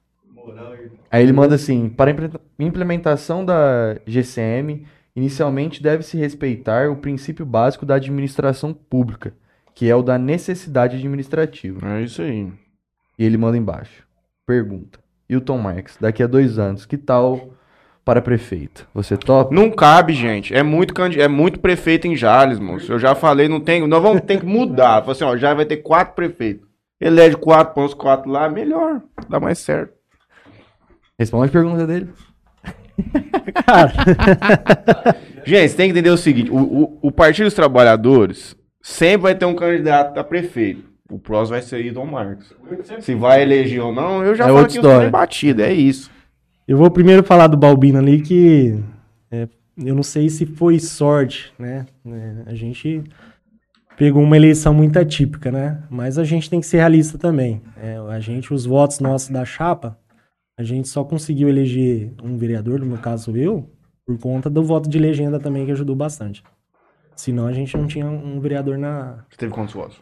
Aí ele manda assim: para implementação da GCM, Inicialmente, deve-se respeitar o princípio básico da administração pública, que é o da necessidade administrativa. É isso aí. E ele manda embaixo. Pergunta. Hilton Marx, daqui a dois anos, que tal para prefeito? Você topa? Não cabe, gente. É muito, é muito prefeito em Jales, moço. Eu já falei, não tem. Nós vamos ter que mudar. Falei assim, ó, já vai ter quatro prefeitos. Elege quatro, põe os quatro lá, melhor. Dá mais certo. Responde a pergunta dele. Cara, Gente, você tem que entender o seguinte: o, o, o Partido dos Trabalhadores sempre vai ter um candidato a prefeito. O próximo vai ser Dom Marcos. Se vai eleger ou não, eu já É falo que história. é batido, é isso. eu vou primeiro falar do Balbino ali, que é, eu não sei se foi sorte, né? É, a gente pegou uma eleição muito atípica, né? Mas a gente tem que ser realista também. É, a gente, os votos nossos da chapa, a gente só conseguiu eleger um vereador, no meu caso eu, por conta do voto de legenda também, que ajudou bastante. Senão a gente não tinha um vereador na, Você teve quantos votos?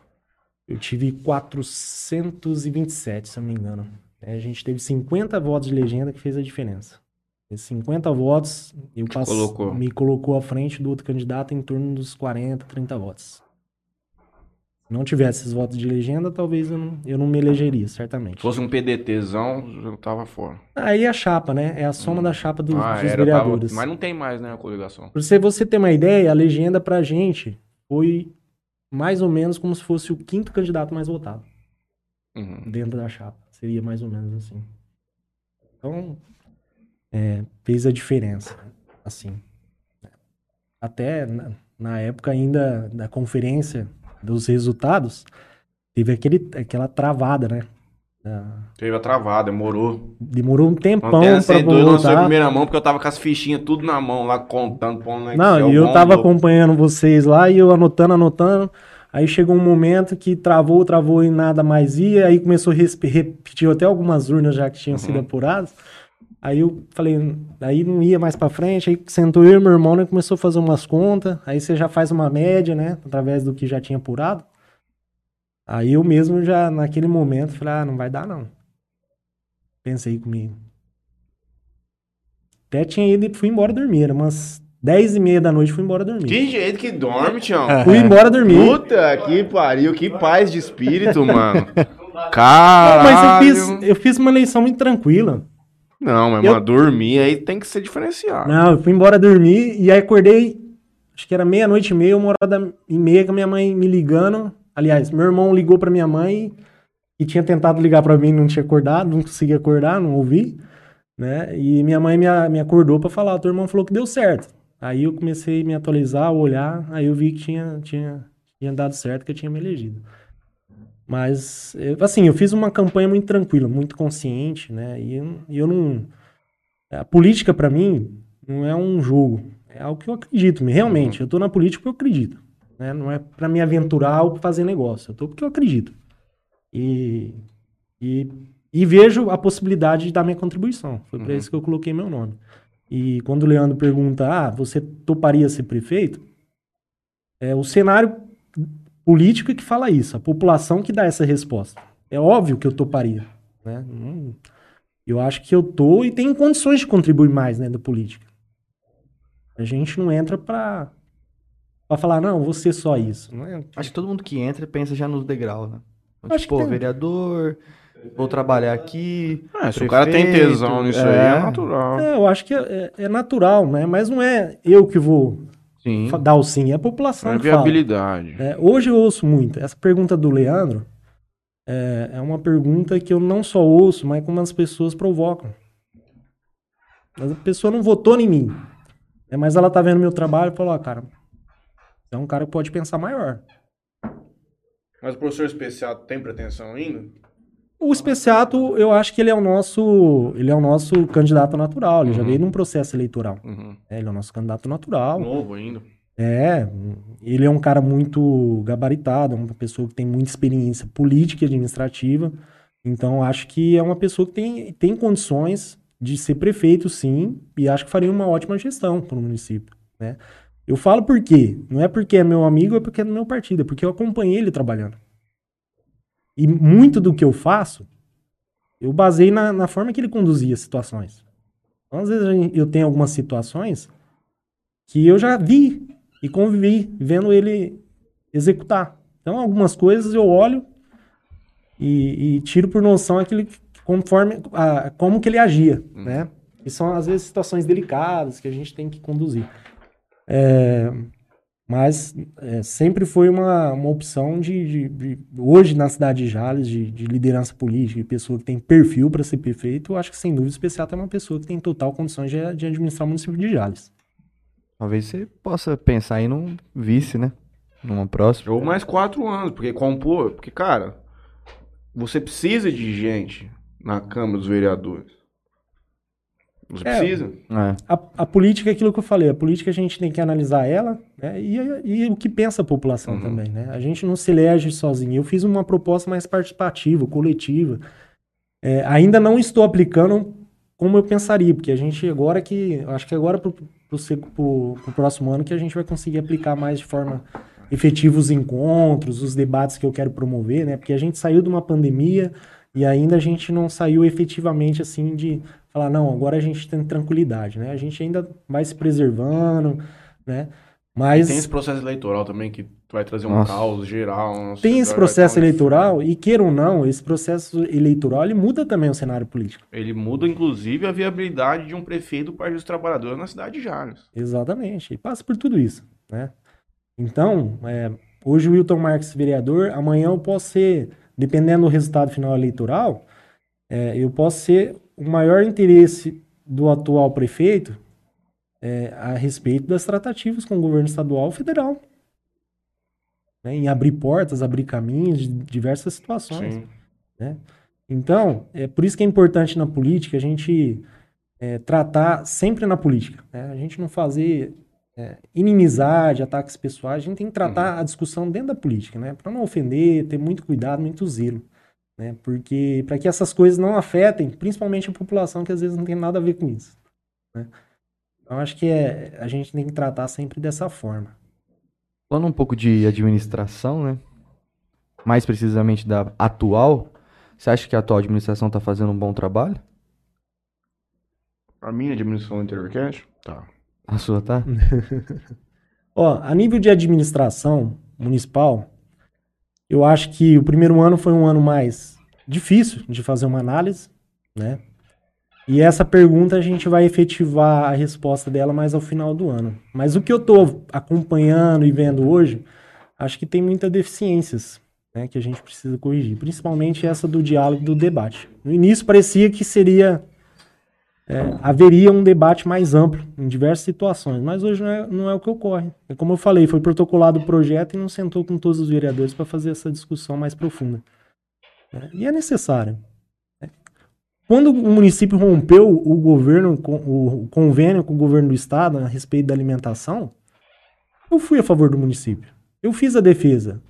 Eu tive 427, se eu não me engano. É, a gente teve 50 votos de legenda que fez a diferença. Esses 50 votos eu passo, colocou. me colocou à frente do outro candidato em torno dos 40, 30 votos. Não tivesse esses votos de legenda, talvez eu não, eu não me elegeria, certamente. Se fosse um PDTzão, eu tava fora. Aí a chapa, né? É a soma da chapa dos, ah, dos era, tava... vereadores. Mas não tem mais, né, a coligação. Pra você, você ter uma ideia, a legenda pra gente foi mais ou menos como se fosse o quinto candidato mais votado. Uhum. dentro da chapa. Seria mais ou menos assim. Então, é, fez a diferença, assim. Até na, na época ainda da conferência dos resultados, teve aquele, aquela travada, né? Da- Teve a travada, demorou. demorou um tempão Antena pra 102 lançou em voltar. primeira mão porque eu tava com as fichinhas tudo na mão lá, contando, pondo no Não, Excel, e eu bom, tava acompanhando vocês lá e eu anotando, anotando. Aí chegou um momento que travou, travou e nada mais ia. Aí começou a repetir até algumas urnas já que tinham sido Uhum. apuradas. Aí eu falei, aí não ia mais pra frente. Aí sentou eu e meu irmão, né? Começou a fazer umas contas. Aí você já faz uma média, né? Através do que já tinha apurado. Aí eu mesmo já, naquele momento, falei, ah, não vai dar não. Pensei comigo. Até tinha ido e fui embora dormir. Era umas 10 e meia da noite fui embora dormir. Que jeito que dorme, Tião. Fui embora dormir. Puta que pariu, que paz de espírito, mano. Caralho. mas eu fiz, eu fiz uma eleição muito tranquila. Não, mas, Eu- mano, dormir aí tem que ser diferenciado. Não, eu fui embora dormir e aí acordei, acho que era meia-noite e meia, uma hora e meia com a minha mãe me ligando. Aliás, meu irmão ligou pra minha mãe e tinha tentado ligar pra mim, não tinha acordado, não consegui acordar, não ouvi, né? E minha mãe me, me acordou pra falar, teu irmão falou que deu certo. Aí eu comecei a me atualizar, a olhar, aí eu vi que tinha, tinha, tinha dado certo, que eu tinha me elegido. Mas, assim, eu fiz uma campanha muito tranquila, muito consciente, né? E eu, eu não. A política, pra mim, não é um jogo. É algo que eu acredito, realmente. Eu tô na política porque eu acredito. Né? Não é pra me aventurar ou fazer negócio. Eu tô porque eu acredito. E, e, e vejo a possibilidade de dar minha contribuição. Foi pra Uhum. isso que eu coloquei meu nome. E quando o Leandro pergunta, ah, você toparia ser prefeito? É o cenário político é que fala isso, a população que dá essa resposta. É óbvio que eu toparia, né? Não- eu acho que eu tô e tenho condições de contribuir mais né, da política. A gente não entra pra, pra falar, não, vou ser só isso. Não é, Acho que todo mundo que entra pensa já nos degraus, né? Então, Acho tipo, tem. vereador, vou trabalhar aqui. É, se o cara tem tesão nisso aí, é. é natural. É, eu acho que é, é natural, né? Mas não é eu que vou Sim. dar o sim, é a população É que fala. viabilidade. É, hoje eu ouço muito. Essa pergunta do Leandro é, é uma pergunta que eu não só ouço, mas como as pessoas provocam. Mas a pessoa não votou em mim. É, mas ela tá vendo meu trabalho e falou, ó, cara, você é um cara que pode pensar maior. Mas o professor especial tem pretensão ainda? O Especiato, eu acho que ele é o nosso, ele é o nosso candidato natural. Ele já Uhum. veio num processo eleitoral. Uhum. É, ele é o nosso candidato natural. Novo ainda. É, ele é um cara muito gabaritado, é uma pessoa que tem muita experiência política e administrativa. Então, acho que é uma pessoa que tem, tem condições de ser prefeito, sim, e acho que faria uma ótima gestão para o município. Né? Eu falo por quê? Não é porque é meu amigo, é porque é do meu partido, é porque eu acompanhei ele trabalhando. E muito do que eu faço, eu basei na, na forma que ele conduzia as situações. Então, às vezes, eu tenho algumas situações que eu já vi e convivi vendo ele executar. Então, algumas coisas eu olho e, e tiro por noção aquele conforme a, como que ele agia, né? E são às vezes situações delicadas que a gente tem que conduzir. É, Mas é, sempre foi uma, uma opção de, de, de, Hoje, na cidade de Jales, de, de liderança política, de pessoa que tem perfil para ser prefeito, eu acho que, sem dúvida especial, tem uma pessoa que tem total condições de, de administrar o município de Jales. Talvez você possa pensar em um vice, né? Numa próxima. Ou mais quatro anos, porque compor. Porque, cara, você precisa de gente na Câmara dos Vereadores. Você é, precisa. É. A, a, política é aquilo que eu falei. A política a gente tem que analisar ela né, e, e, o que pensa a população uhum. também. Né? A gente não se elege sozinho. Eu fiz uma proposta mais participativa, coletiva. É, ainda não estou aplicando como eu pensaria, porque a gente agora que. Acho que agora para o próximo ano que a gente vai conseguir aplicar mais de forma efetiva os encontros, os debates que eu quero promover, né? Porque a gente saiu de uma pandemia e ainda a gente não saiu efetivamente assim de falar, não, agora a gente tem tranquilidade, né? A gente ainda vai se preservando, né? Mas... Tem esse processo eleitoral também que vai trazer um Nossa. caos geral. Tem esse processo eleitoral e, queira ou não, esse processo eleitoral ele muda também o cenário político. Ele muda, inclusive, a viabilidade de um prefeito do Partido dos Trabalhadores na cidade de Jales. Exatamente. E passa por tudo isso, né? Então, é, hoje o Wilton Marques vereador, amanhã eu posso ser, dependendo do resultado final eleitoral, é, eu posso ser o maior interesse do atual prefeito é, a respeito das tratativas com o governo estadual e federal. Né, em abrir portas, abrir caminhos de diversas situações. Né? Então, é por isso que é importante na política a gente é, tratar sempre na política. Né? A gente não fazer é, inimizade, ataques pessoais, a gente tem que tratar uhum. a discussão dentro da política, né? Para não ofender, ter muito cuidado, muito zelo. Né? Porque para que essas coisas não afetem, principalmente a população que às vezes não tem nada a ver com isso. Né? Então acho que é, a gente tem que tratar sempre dessa forma. Falando um pouco de administração, né? Mais precisamente da atual, você acha que a atual administração está fazendo um bom trabalho? A minha administração do Interior Cash? Tá. A sua tá? Ó, a nível de administração municipal, eu acho que o primeiro ano foi um ano mais difícil de fazer uma análise, né? E essa pergunta a gente vai efetivar a resposta dela mais ao final do ano. Mas o que eu estou acompanhando e vendo hoje, acho que tem muitas deficiências né, que a gente precisa corrigir, principalmente essa do diálogo e do debate. No início parecia que seria é, haveria um debate mais amplo em diversas situações, mas hoje não é, não é o que ocorre. É como eu falei, foi protocolado o projeto e não sentou com todos os vereadores para fazer essa discussão mais profunda. É, e é necessário. É. Quando o município rompeu o governo, o convênio com o governo do estado a respeito da alimentação, eu fui a favor do município. Eu fiz a defesa.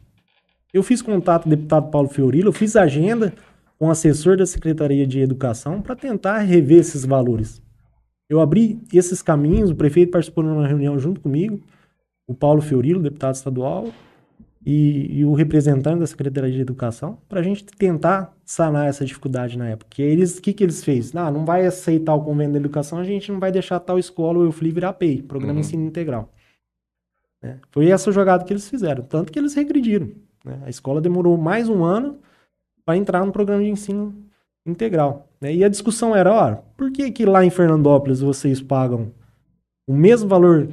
Eu fiz contato com o deputado Paulo Fiorilo, eu fiz agenda, com o assessor da Secretaria de Educação para tentar rever esses valores. Eu abri esses caminhos, o prefeito participou numa reunião junto comigo, o Paulo Fiorilo, deputado estadual, e, e o representante da Secretaria de Educação, para a gente tentar sanar essa dificuldade na época. E eles, o que, que eles fez? Não, não vai aceitar o convênio da educação, a gente não vai deixar tal escola ou Eufli virar PEI, Programa uhum. Ensino Integral. É, foi essa jogada que eles fizeram, tanto que eles regrediram. Né? A escola demorou mais um ano para entrar no programa de ensino integral. Né? E a discussão era, ó, por que que lá em Fernandópolis vocês pagam o mesmo valor,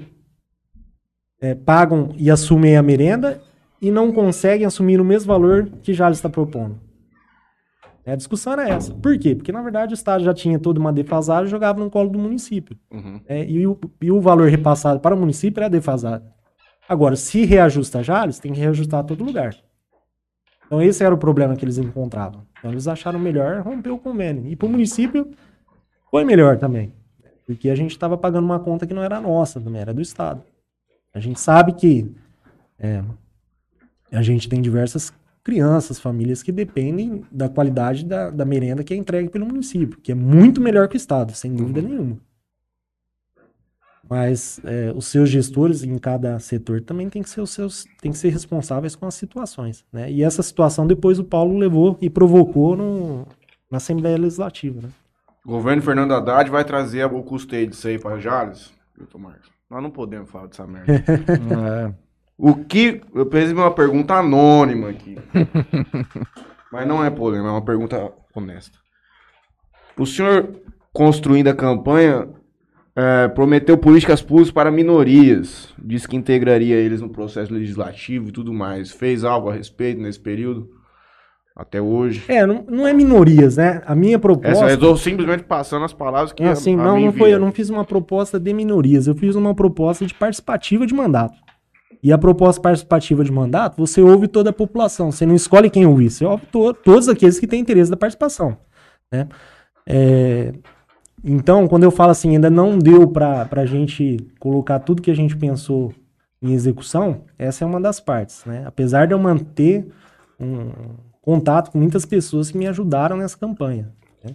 é, pagam e assumem a merenda e não conseguem assumir o mesmo valor que já está propondo? A discussão era essa. Por quê? Porque, na verdade, o Estado já tinha toda uma defasagem e jogava no colo do município. Uhum. É, e, o, e o valor repassado para o município era defasado. Agora, se reajusta Jales, tem que reajustar a todo lugar. Então esse era o problema que eles encontravam. Então eles acharam melhor romper o convênio. E para o município foi melhor também. Porque a gente estava pagando uma conta que não era nossa também, era do Estado. A gente sabe que é, a gente tem diversas crianças, famílias que dependem da qualidade da, da merenda que é entregue pelo município, que é muito melhor que o Estado, sem dúvida uhum. nenhuma. Mas é, os seus gestores em cada setor também tem que ser os seus, tem que ser responsáveis com as situações, né? E essa situação depois o Paulo levou e provocou no, na Assembleia Legislativa, né? O governo Fernando Haddad vai trazer o custeio disso aí para Jales, Vitor Marcos. Nós não podemos falar dessa merda. é. O que. Eu fiz uma pergunta anônima aqui. Mas não é polêmica, é uma pergunta honesta. O senhor construindo a campanha É, prometeu políticas públicas para minorias. Disse que integraria eles no processo legislativo e tudo mais. Fez algo a respeito nesse período? Até hoje. É, não, não é minorias, né? A minha proposta. Essa, eu estou simplesmente passando as palavras que. Assim, a, a não, não foi. Eu não fiz uma proposta de minorias, eu fiz uma proposta de participativa de mandato. E a proposta participativa de mandato, você ouve toda a população. Você não escolhe quem ouvir, você ouve to- todos aqueles que têm interesse da participação. Né? É, então, quando eu falo assim, ainda não deu para a gente colocar tudo que a gente pensou em execução, essa é uma das partes. Né? Apesar de eu manter um contato com muitas pessoas que me ajudaram nessa campanha. né?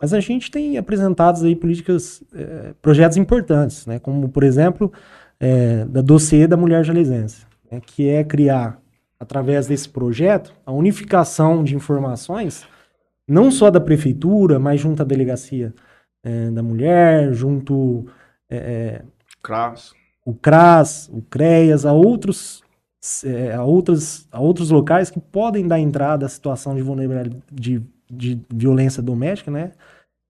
Mas a gente tem apresentado aí políticas, eh, projetos importantes, né? como, por exemplo, eh, da dossiê da mulher jalesense, né? que é criar, através desse projeto, a unificação de informações, não só da prefeitura, mas junto à delegacia eh, da mulher, junto eh, Cras. o CRAS, o CREAS, a outros, eh, a outras, a outros locais que podem dar entrada à situação de, vulnerabilidade, de, de violência doméstica, né?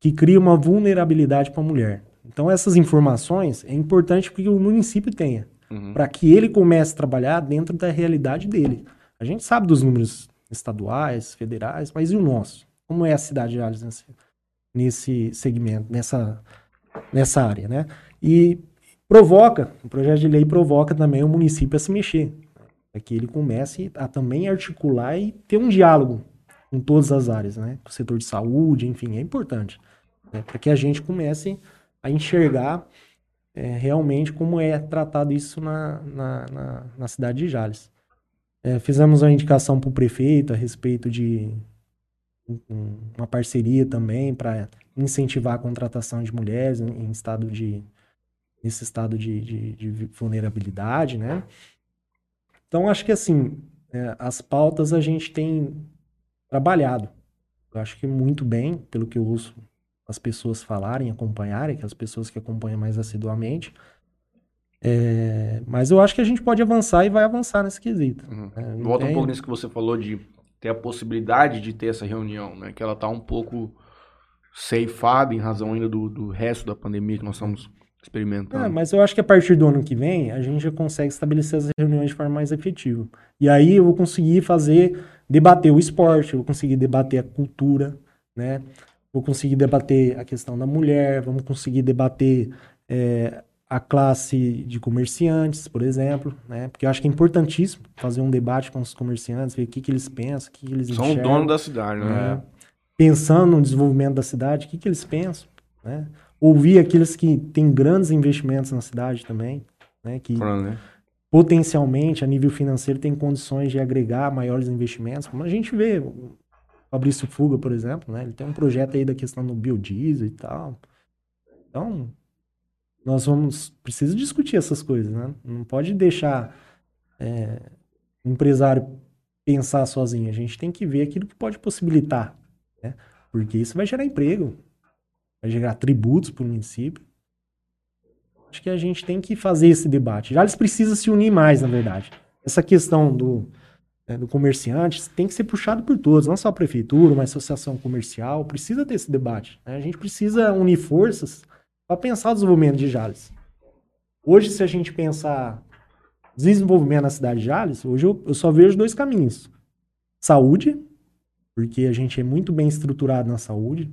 Que cria uma vulnerabilidade para a mulher. Então, essas informações é importante que o município tenha, Uhum. para que ele comece a trabalhar dentro da realidade dele. A gente sabe dos números estaduais, federais, mas e o nosso? Como é a cidade de Jales nesse, segmento, nessa, nessa área, né? E provoca, o projeto de lei provoca também o município a se mexer, para que ele comece a também articular e ter um diálogo com todas as áreas, né? Com o setor de saúde, enfim, é importante, né? para que a gente comece a enxergar é, realmente como é tratado isso na, na, na, na cidade de Jales. É, fizemos uma indicação para o prefeito a respeito de uma parceria também para incentivar a contratação de mulheres em, estado de nesse estado de, de- de vulnerabilidade, né? Então acho que assim é, as pautas a gente tem trabalhado, eu acho que muito bem, pelo que eu ouço as pessoas falarem, acompanharem, que as pessoas que acompanham mais assiduamente. É, mas eu acho que a gente pode avançar e vai avançar nesse quesito. Uhum. É, não Volta um tem- pouco nisso que você falou de ter a possibilidade de ter essa reunião, né? Que ela tá um pouco ceifada em razão ainda do, do resto da pandemia que nós estamos experimentando. É, mas eu acho que a partir do ano que vem a gente já consegue estabelecer as reuniões de forma mais efetiva. E aí eu vou conseguir fazer, debater o esporte, eu vou conseguir debater a cultura, né? Vou conseguir debater a questão da mulher, vamos conseguir debater é, a classe de comerciantes, por exemplo, né? Porque eu acho que é importantíssimo fazer um debate com os comerciantes, ver o que, que eles pensam, o que, que eles São o enxergam dono da cidade, né? né? Pensando no desenvolvimento da cidade, o que, que eles pensam, né? Ouvir aqueles que têm grandes investimentos na cidade também, né? Que né? potencialmente, a nível financeiro, tem condições de agregar maiores investimentos, como a gente vê o Fabrício Fuga, por exemplo, né? Ele tem um projeto aí da questão do biodiesel e tal. Então, nós vamos, precisa discutir essas coisas, né? Não pode deixar é, empresário pensar sozinho. A gente tem que ver aquilo que pode possibilitar, né? Porque isso vai gerar emprego, vai gerar tributos para o município. Acho que a gente tem que fazer esse debate. Já eles precisam se unir mais, na verdade. Essa questão do, né, do comerciante tem que ser puxado por todos, não só a prefeitura, uma associação comercial. Precisa ter esse debate. né? A gente precisa unir forças para pensar o desenvolvimento de Jales. Hoje, se a gente pensar desenvolvimento na cidade de Jales, hoje eu, eu só vejo dois caminhos. Saúde, porque a gente é muito bem estruturado na saúde.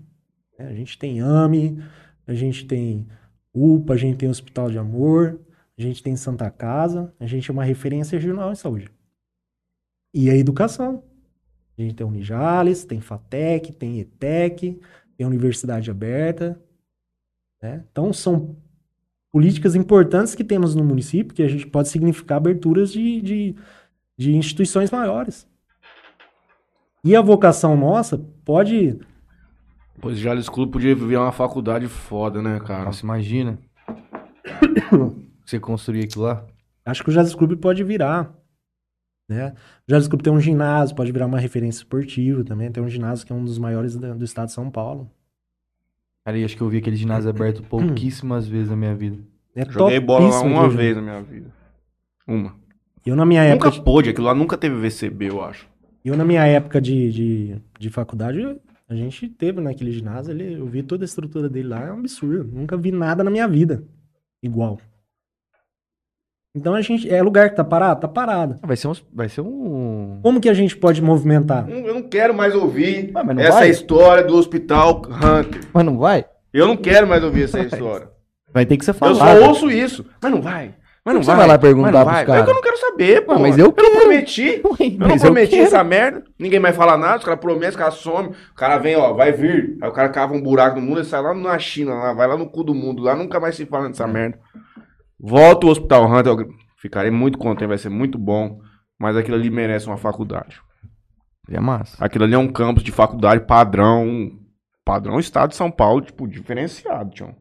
né? A gente tem AME, a gente tem UPA, a gente tem Hospital de Amor, a gente tem Santa Casa, a gente é uma referência regional em saúde. E a educação. A gente tem Unijales, tem FATEC, tem ETEC, tem Universidade Aberta. Né? Então, são políticas importantes que temos no município que a gente pode significar aberturas de, de, de instituições maiores. E a vocação nossa pode Pois já Jales Clube podia viver uma faculdade foda, né, cara? Nossa, imagina. Você construir aquilo lá? Acho que o Jazz Clube pode virar. Né? O Jazz Clube tem um ginásio, pode virar uma referência esportiva também. Tem um ginásio que é um dos maiores do estado de São Paulo. Cara, e acho que eu vi aquele ginásio aberto pouquíssimas vezes na minha vida. É Joguei bola lá uma vez na minha vida. Uma. Eu na minha época, Nunca pôde, aquilo lá nunca teve VCB, eu acho. eu na minha época de, de, de faculdade, A gente teve naquele ginásio, ele, eu vi toda a estrutura dele lá, é um absurdo. Nunca vi nada na minha vida igual. Então a gente. É lugar que tá parado? Tá parado. Vai ser um. Vai ser um... Como que a gente pode movimentar? Eu não quero mais ouvir não essa vai? história do hospital Hunter. Mas não vai? Eu não quero mais ouvir essa história. Vai ter que ser Eu falado. só ouço isso. Mas não vai. Mas não que você vai. vai lá perguntar mas não pros vai. caras? É que eu não quero saber, pô. mas eu não quero. prometi. Ué, Eu não prometi quero. essa merda. Ninguém mais fala nada. Os caras prometem, os caras somem. O cara vem, ó, vai vir. Aí o cara cava um buraco no mundo e sai lá na China, lá, vai lá no cu do mundo. Lá nunca mais se fala dessa merda. Volta o Hospital Hunter. eu Ficarei muito contente, vai ser muito bom. Mas aquilo ali merece uma faculdade. É massa. Aquilo ali é um campus de faculdade padrão. Padrão Estado de São Paulo, tipo, diferenciado, Tião.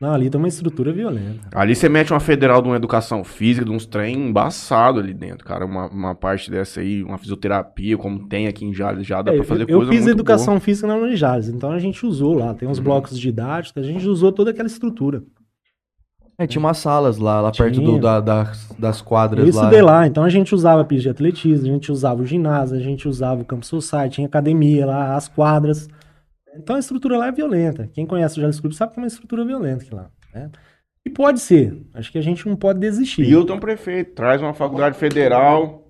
Não, ali tem uma estrutura violenta. Ali você mete uma federal de uma educação física, de uns trem embaçado ali dentro, cara. Uma, uma parte dessa aí, uma fisioterapia, como tem aqui em Jales, já dá É, pra fazer eu, eu coisa fiz muito educação física na Unijales, então a gente usou lá. Tem uns Uhum. blocos didáticos, a gente usou toda aquela estrutura. É, tinha umas salas lá, lá perto do, da- das, das quadras Eu lá. estudei lá, então a gente usava a pista de atletismo, a gente usava o ginásio, a gente usava o campo social, tinha academia lá, as quadras. Então a estrutura lá é violenta. Quem conhece o Jales Clube sabe que é uma estrutura violenta aqui lá. né? E pode ser. Acho que a gente não pode desistir. Hilton Prefeito, traz uma faculdade federal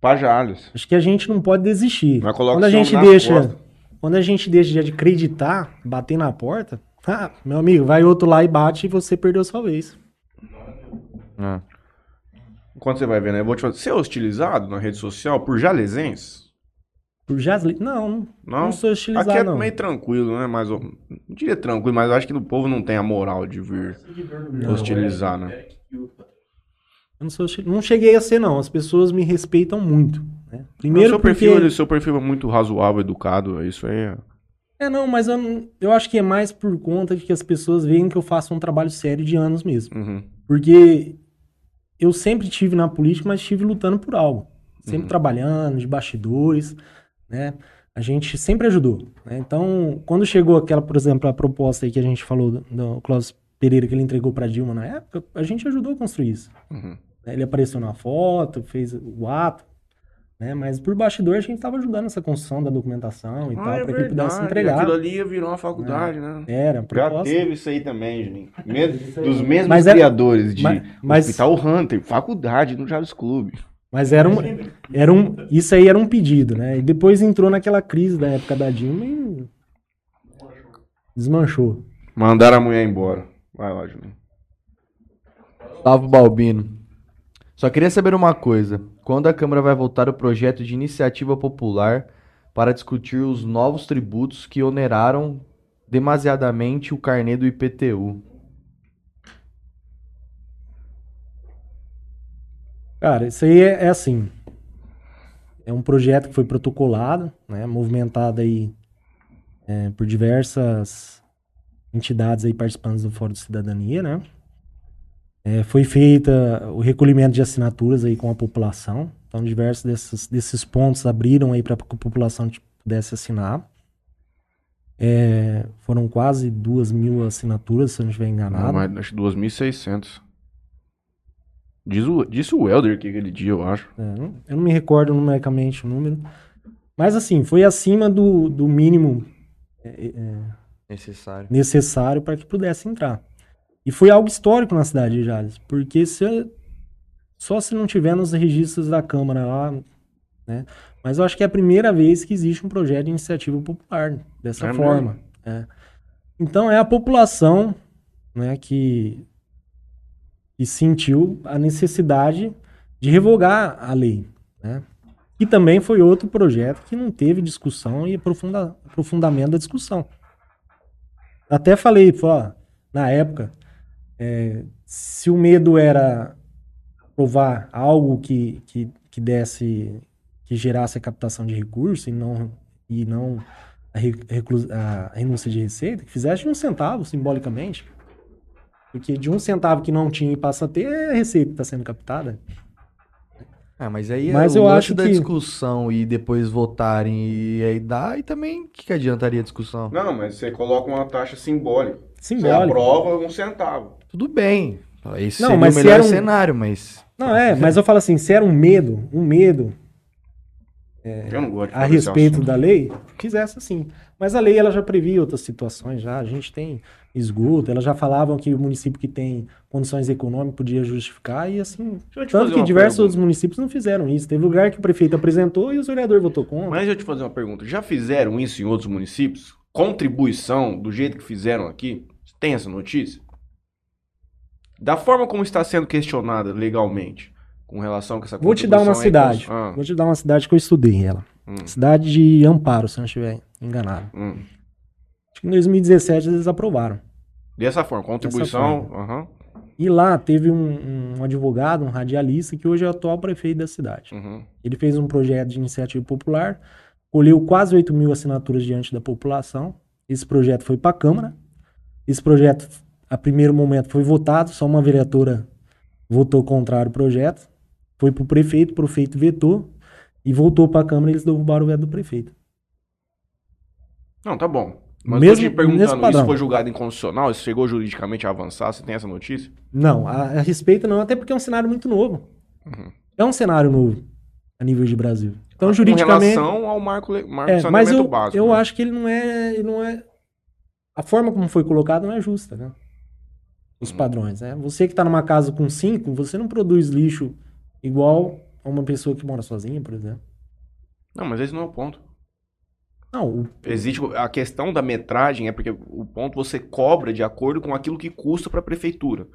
pra Jales. Acho que a gente não pode desistir. Colocar Quando a o gente deixa, costas. quando a gente deixa de acreditar, bater na porta, ah, meu amigo, vai outro lá e bate e você perdeu sua vez. É. Quando você vai ver, né? Eu vou te falar. Você é hostilizado na rede social por jalesenses? Por Jasli, não, não, Não? não sou hostilizado Aqui é não. meio tranquilo, né? Mas eu não diria tranquilo, mas eu acho que o povo não tem a moral de vir hostilizar, né? Eu não, sou hostil- não cheguei a ser não. As pessoas me respeitam muito. né? Não, Primeiro seu, porque perfil, ele- seu perfil é muito razoável, educado. Isso aí é. É não, mas eu, eu acho que é mais por conta de que as pessoas veem que eu faço um trabalho sério de anos mesmo. Uhum. Porque eu sempre tive na política, mas estive lutando por algo. Sempre Uhum. trabalhando, de bastidores, né? A gente sempre ajudou. né? Então, quando chegou aquela, por exemplo, a proposta aí que a gente falou do, do Clóvis Pereira que ele entregou para Dilma na época, a gente ajudou a construir isso. Uhum. Ele apareceu na foto, fez o ato, né? Mas por bastidor a gente estava ajudando nessa construção da documentação e Ah, tal, é para que pudesse entregar. Aquilo ali virar uma faculdade, né? Era, a Já proposta. teve isso aí também, Juninho. Dos mesmos Mas é- criadores de mas- mas- Hospital Hunter, faculdade no Jales Clube. Mas era um, era um. Isso aí era um pedido, né? E depois entrou naquela crise da época da Dilma e. Desmanchou. Mandaram a mulher embora. Vai lá, Juninho. Gustavo Balbino. Só queria saber uma coisa. Quando a Câmara vai votar o projeto de iniciativa popular para discutir os novos tributos que oneraram demasiadamente o carnê do IPTU? Cara, isso aí é, é assim. É um projeto que foi protocolado, né? Movimentado aí é, por diversas entidades aí participantes do Fórum de Cidadania, né? É, foi feita o recolhimento de assinaturas aí com a população. Então, diversos desses, desses pontos abriram aí para que a população pudesse assinar. É, foram quase duas mil assinaturas, se eu não estiver enganado. Não, mas acho que 2.600. Diz o, disse o Helder aqui aquele dia, eu acho. É, não- eu não me recordo numericamente o número. Mas assim, foi acima do, do mínimo é, é, Necessário. necessário para que pudesse entrar. E foi algo histórico na cidade de Jales, porque se, só se não tiver nos registros da Câmara lá, né? Mas eu acho que é a primeira vez que existe um projeto de iniciativa popular dessa É forma. é. Então é a população né, que, que sentiu a necessidade de revogar a lei. Né? E também foi outro projeto que não teve discussão e aprofunda, aprofundamento da discussão. Até falei, pô, na época, é, se o medo era provar algo que, que, que desse, que gerasse a captação de recursos e não, e não a, reclus- a renúncia de receita, que fizesse um centavo, simbolicamente. Porque de um centavo que não tinha e passa a ter, é a receita que está sendo captada. Ah, mas aí Mas é o eu acho da que- discussão e depois votarem e aí dá, e também o que, que adiantaria a discussão? Não, mas você coloca uma taxa simbólica. Você Simbólico. aprova um centavo. Tudo bem. Esse Não, seria mas o se melhor era um- cenário, mas. Não, é, mas eu falo assim, se era um medo, um medo é, Eu não gosto de a respeito da lei, fizesse assim. Mas a lei ela já previa outras situações já. A gente tem esgoto, elas já falavam que o município que tem condições econômicas podia justificar e assim. Tanto que diversos pergunta. outros municípios não fizeram isso. Teve lugar que o prefeito apresentou e o vereador votou contra. Mas deixa eu te fazer uma pergunta. Já fizeram isso em outros municípios? Contribuição do jeito que fizeram aqui? Tem essa notícia? Da forma como está sendo questionada legalmente com relação a essa Vou te dar uma cidade. Ah, Vou te dar uma cidade que eu estudei ela. Hum. Cidade de Amparo, se não estiver enganado. hum. Acho que em 2017 eles aprovaram. Dessa forma, contribuição. aham, E lá teve um, um advogado, um radialista, que hoje é o atual prefeito da cidade. uhum. Ele fez um projeto de iniciativa popular, colheu quase 8 mil assinaturas diante da população. Esse projeto foi para a Câmara. Esse projeto, a primeiro momento, foi votado, só uma vereadora votou contrário ao projeto. Foi para o prefeito, o prefeito vetou e voltou para a Câmara e eles derrubaram o veto do prefeito. Não, tá bom. Mas Mesmo- eu te perguntando, isso foi julgado inconstitucional? Isso chegou juridicamente a avançar? Você tem essa notícia? Não, a, a respeito não, até porque é um cenário muito novo. Uhum. É um cenário novo a nível de Brasil. Então, Com juridicamente. relação ao marco, marco É, mas eu, básico. eu né? acho que ele não é, ele não é. A forma como foi colocado não é justa, né? Os padrões, né? Você que tá numa casa com cinco, você não produz lixo igual a uma pessoa que mora sozinha, por exemplo. Não, mas esse não é o ponto. Não, o- Existe a questão da metragem é porque o ponto você cobra de acordo com aquilo que custa para a prefeitura.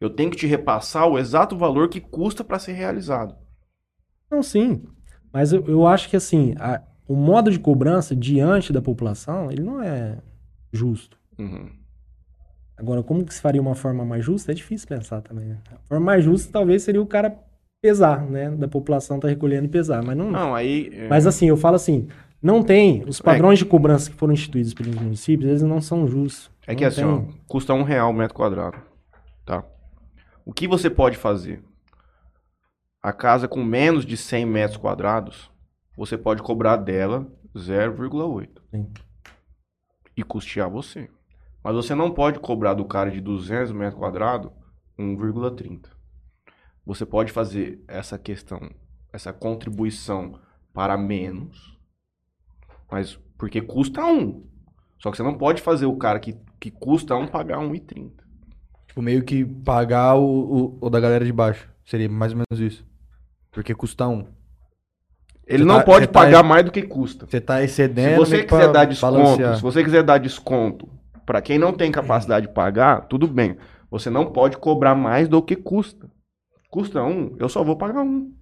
Eu tenho que te repassar o exato valor que custa para ser realizado. não, sim. Mas eu, eu acho que assim, a- o modo de cobrança diante da população, ele não é justo. Uhum. Agora, como que se faria uma forma mais justa? É difícil pensar também. né? A forma mais justa talvez seria o cara pesar, né? Da população tá recolhendo e pesar, mas não, Não, aí. é, Mas assim, eu falo assim, não tem, os padrões de cobrança que foram instituídos pelos municípios, eles não são justos. É que assim, tem. ó, custa um real o metro quadrado, tá? O que você pode fazer? A casa com menos de 100 metros quadrados, você pode cobrar dela 0,8 Sim. e custear você. Mas você não pode cobrar do cara de 200 metros quadrados 1,30. Você pode fazer essa questão, essa contribuição para menos, mas porque custa um. Só que você não pode fazer o cara que, que custa um pagar 1,30. Tipo, meio que pagar o, o, o da galera de baixo. Seria mais ou menos isso. Porque custa um. Ele Você não tá- pode você tá- pagar mais do que custa. Você tá Se excedendo. você meio que quiser dar desconto, balancear. se você quiser dar desconto para quem não tem capacidade de pagar, tudo bem. Você não pode cobrar mais do que custa. Custa um, eu só vou pagar um.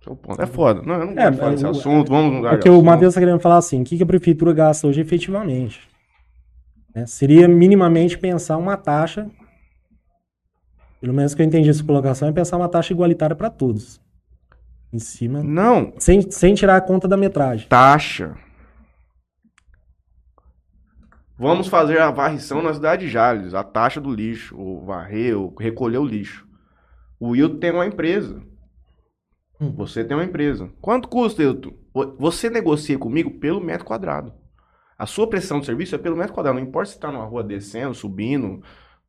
Esse é ponto. É foda. Não, eu não gosto É, falar desse assunto. Vamos mudar É de que o. Matheus está querendo falar assim, o que que a prefeitura gasta hoje efetivamente? Né? Seria minimamente pensar uma taxa, pelo menos que eu entendi essa colocação, é pensar uma taxa igualitária para todos. Em cima, Não, sem, sem tirar a conta da metragem. taxa. Vamos fazer a varrição na cidade de Jales, a taxa do lixo, ou varrer, ou recolher o lixo. O Wilton tem uma empresa. Hum. Você tem uma empresa. Quanto custa, Wilton? Vo- Você negocia comigo pelo metro quadrado. A sua prestação de serviço é pelo metro quadrado. Não importa se está numa rua descendo, subindo.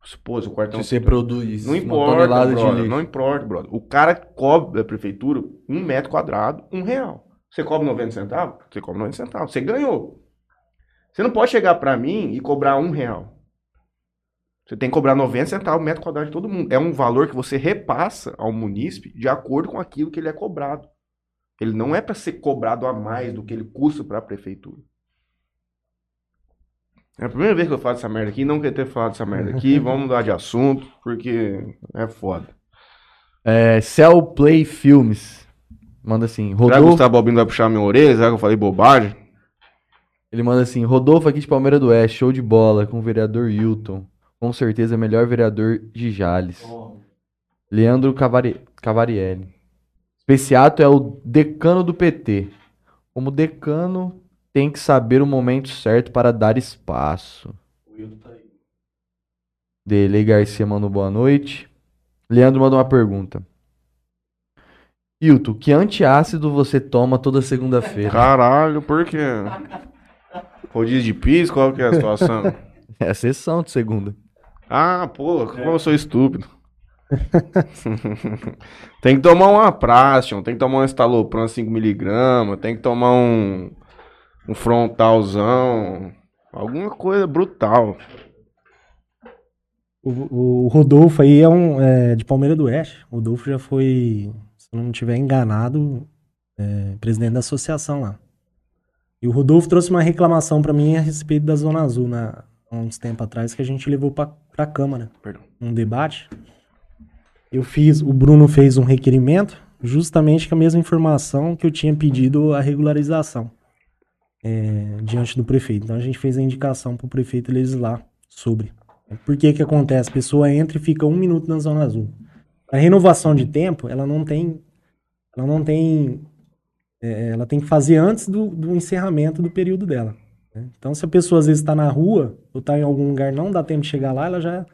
se, Pô, se o quartão Se você produz Não uma importa, brother, lixo. não importa, brother. O cara cobra da prefeitura um metro quadrado, um real. Você cobra 90 centavos? Você cobra 90 centavos. Você ganhou. Você não pode chegar pra mim e cobrar um real. Você tem que cobrar 90 centavos metro quadrado de todo mundo. É um valor que você repassa ao munícipe de acordo com aquilo que ele é cobrado. Ele não é para ser cobrado a mais do que ele custa para a prefeitura. É a primeira vez que eu falo essa merda aqui, não queria ter falado essa merda aqui. Vamos mudar de assunto, porque é foda. É, Cell Play Filmes. Manda assim, Será que o Rodolfo. Gustavo Albino vai puxar minha orelha? Será que eu falei bobagem? Ele manda assim, Rodolfo aqui de Palmeira do Oeste, show de bola, com o vereador Hilton. Com certeza, melhor vereador de Jales. Leandro Cavari... Cavarielli. Especiato é o decano do PT. Como decano, tem que saber o momento certo para dar espaço. Dele Garcia mandou boa noite. Leandro mandou uma pergunta. Hilton, que antiácido você toma toda segunda-feira? Caralho, por quê? Rodízio de piso? Qual que é a situação? É a sessão de segunda. Ah, pô, como eu sou estúpido. tem que tomar uma Prastion, tem que tomar um estalopram 5mg, tem que tomar um, um frontalzão, alguma coisa brutal. O, o Rodolfo aí é um é, de Palmeira do Oeste. O Rodolfo já foi, se não estiver enganado, é, presidente da associação lá. E o Rodolfo trouxe uma reclamação para mim a respeito da Zona Azul, na, há uns tempos atrás, que a gente levou para a Câmara. Perdão. Um debate. Eu fiz, o Bruno fez um requerimento, justamente com a mesma informação que eu tinha pedido a regularização é, diante do prefeito. Então a gente fez a indicação para o prefeito legislar sobre. Por que que acontece? A pessoa entra e fica um minuto na Zona Azul. A renovação de tempo, ela não tem, ela não tem é, ela tem que fazer antes do, do encerramento do período dela. Né? Então, se a pessoa às vezes está na rua ou está em algum lugar, não dá tempo de chegar lá, ela já,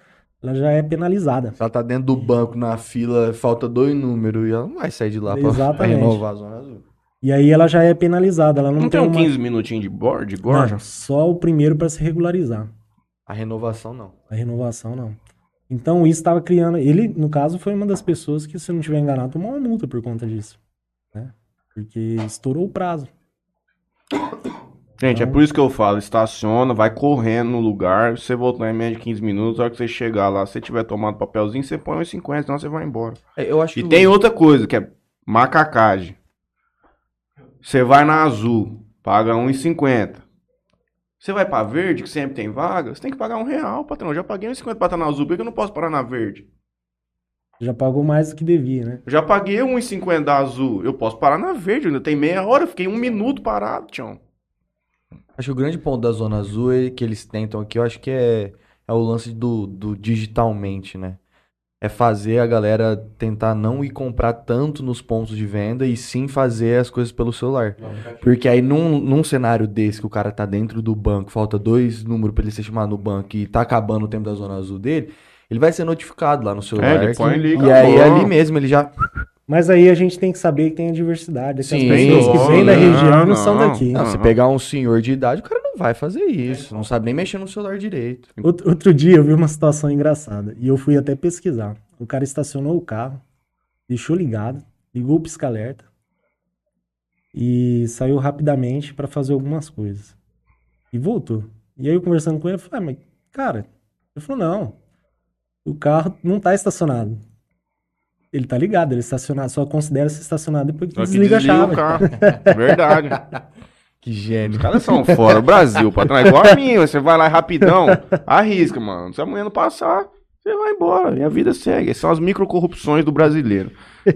ela já é penalizada. Se ela está dentro do banco na fila, falta dois números e ela não vai sair de lá para renovar a zona azul. E aí ela já é penalizada. Ela não, não tem, tem um uma... 15 minutinhos de board, de gorja? Não, só o primeiro para se regularizar. A renovação não. A renovação não. Então isso estava criando. Ele, no caso, foi uma das pessoas que, se não tiver enganado, tomou uma multa por conta disso. Porque estourou o prazo. Gente, é então... é por isso que eu falo, estaciona, vai correndo no lugar, você voltar em menos de 15 minutos, a hora que você chegar lá, se você tiver tomado papelzinho, você põe uns 50, senão você vai embora. É, eu acho e que... tem outra coisa, que é macacagem. Você vai na azul, paga 1,50. Você vai pra verde, que sempre tem vaga, você tem que pagar um real, patrão. Eu já paguei 1,50 pra estar na azul, porque eu não posso parar na verde. Já pagou mais do que devia, né? Já paguei 1,50 da azul. Eu posso parar na verde, ainda tem meia hora. Eu fiquei um minuto parado, tchau. Acho que o grande ponto da Zona Azul é que eles tentam aqui, eu acho que é, é o lance do, do digitalmente, né? É fazer a galera tentar não ir comprar tanto nos pontos de venda e sim fazer as coisas pelo celular. Porque aí num, num cenário desse que o cara tá dentro do banco, falta dois números para ele ser chamado no banco e tá acabando o tempo da Zona Azul dele, ele vai ser notificado lá no celular. É, ele põe, liga, e aí ali mesmo ele já. Mas aí a gente tem que saber que tem a diversidade. Sim, as pessoas que vêm da região não, não são daqui. Não, se pegar um senhor de idade, o cara não vai fazer isso. Não sabe nem mexer no celular direito. Outro, outro dia eu vi uma situação engraçada. E eu fui até pesquisar. O cara estacionou o carro, deixou ligado, ligou o pisca-alerta e saiu rapidamente para fazer algumas coisas. E voltou. E aí eu conversando com ele, eu falei, ah, mas, cara, ele falou, não, o carro não está estacionado. Ele tá ligado, ele estacionado, só considera se estacionado depois que só desliga, que desliga a chave. O carro. Verdade. que gênio. Os caras são fora. O Brasil, patrão, é igual a mim. Você vai lá rapidão, arrisca, mano. Se amanhã não passar, você vai embora. E a vida segue. Essas são as microcorrupções do brasileiro.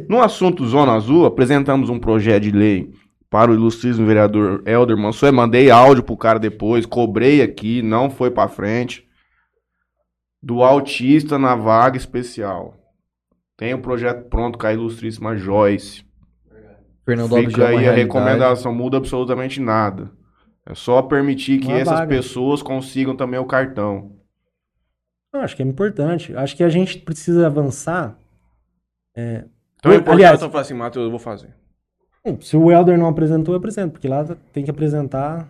No assunto Zona Azul, apresentamos um projeto de lei para o ilustríssimo vereador Helder Mansour. Mandei áudio pro cara depois, cobrei aqui, não foi pra frente do autista na vaga especial. Tem o um projeto pronto com a ilustríssima Joyce. Fernando Fica aí a recomendação, muda absolutamente nada. É só permitir que Uma essas vaga. pessoas consigam também o cartão. Acho que é importante. Acho que a gente precisa avançar. É... Então é importante Aliás, eu falar assim, Matheus, eu vou fazer. Se o Helder não apresentou, eu apresento, porque lá tem que apresentar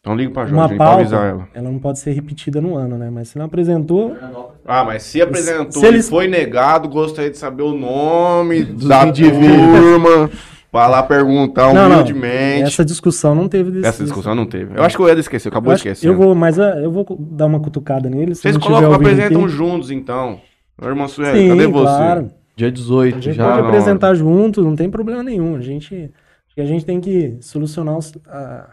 então liga pra Jorge, pra avisar ela. Ela não pode ser repetida no ano, né? Mas se não apresentou. Ah, mas se apresentou se, eles... foi negado, gostaria de saber o nome da turma. Vai lá perguntar humildemente. Não, essa discussão não teve. Desse, essa discussão não teve. Eu acho que o Ed esqueceu, acabou de esquecer. Eu vou, mas ah, eu vou dar uma cutucada neles. Vocês colocam, apresentam aqui. juntos, então. Meu irmão Sueli, cadê você? Claro. Dia 18, a gente já. pode apresentar juntos, não tem problema nenhum. A gente, a gente tem que solucionar os, a,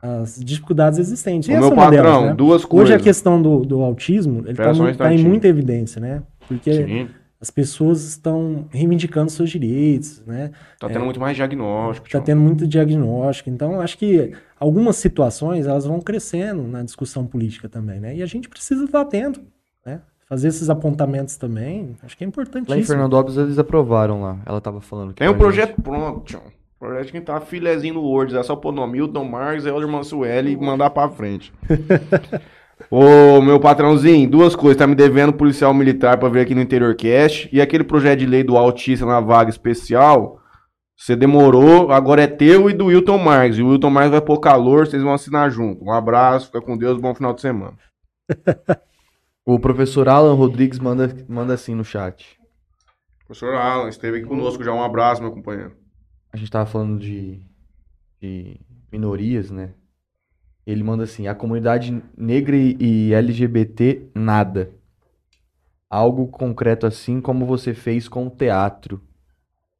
as dificuldades existentes. O meu é patrão, delas, né? duas coisas. Hoje a questão do, do autismo, está um tá em muita evidência, né? Porque Sim. as pessoas estão reivindicando seus direitos, né? Tá tendo é, muito mais diagnóstico. Está tendo muito diagnóstico. Então, acho que algumas situações, elas vão crescendo na discussão política também, né? E a gente precisa estar atento, né? Fazer esses apontamentos também, acho que é importantíssimo. Lá em Fernandópolis eles aprovaram lá. Ela estava falando. Tem um projeto gente. pronto, Tião. Projeto que tá filezinho no Word, é só pôr no Milton Marques, Elder Mansueli e mandar pra frente. Ô, meu patrãozinho, duas coisas. Tá me devendo policial militar pra ver aqui no Interior Cast. E aquele projeto de lei do autista na vaga especial. Você demorou, agora é teu e do Wilton Marques. E o Wilton Marques vai pôr calor, vocês vão assinar junto. Um abraço, fica com Deus, bom final de semana. O professor Alan Rodrigues manda, manda assim no chat. Professor Alan, esteve aqui conosco já. Um abraço, meu companheiro. A gente tava falando de, de minorias, né? Ele manda assim: a comunidade negra e- e LGBT, nada. Algo concreto assim como você fez com o teatro.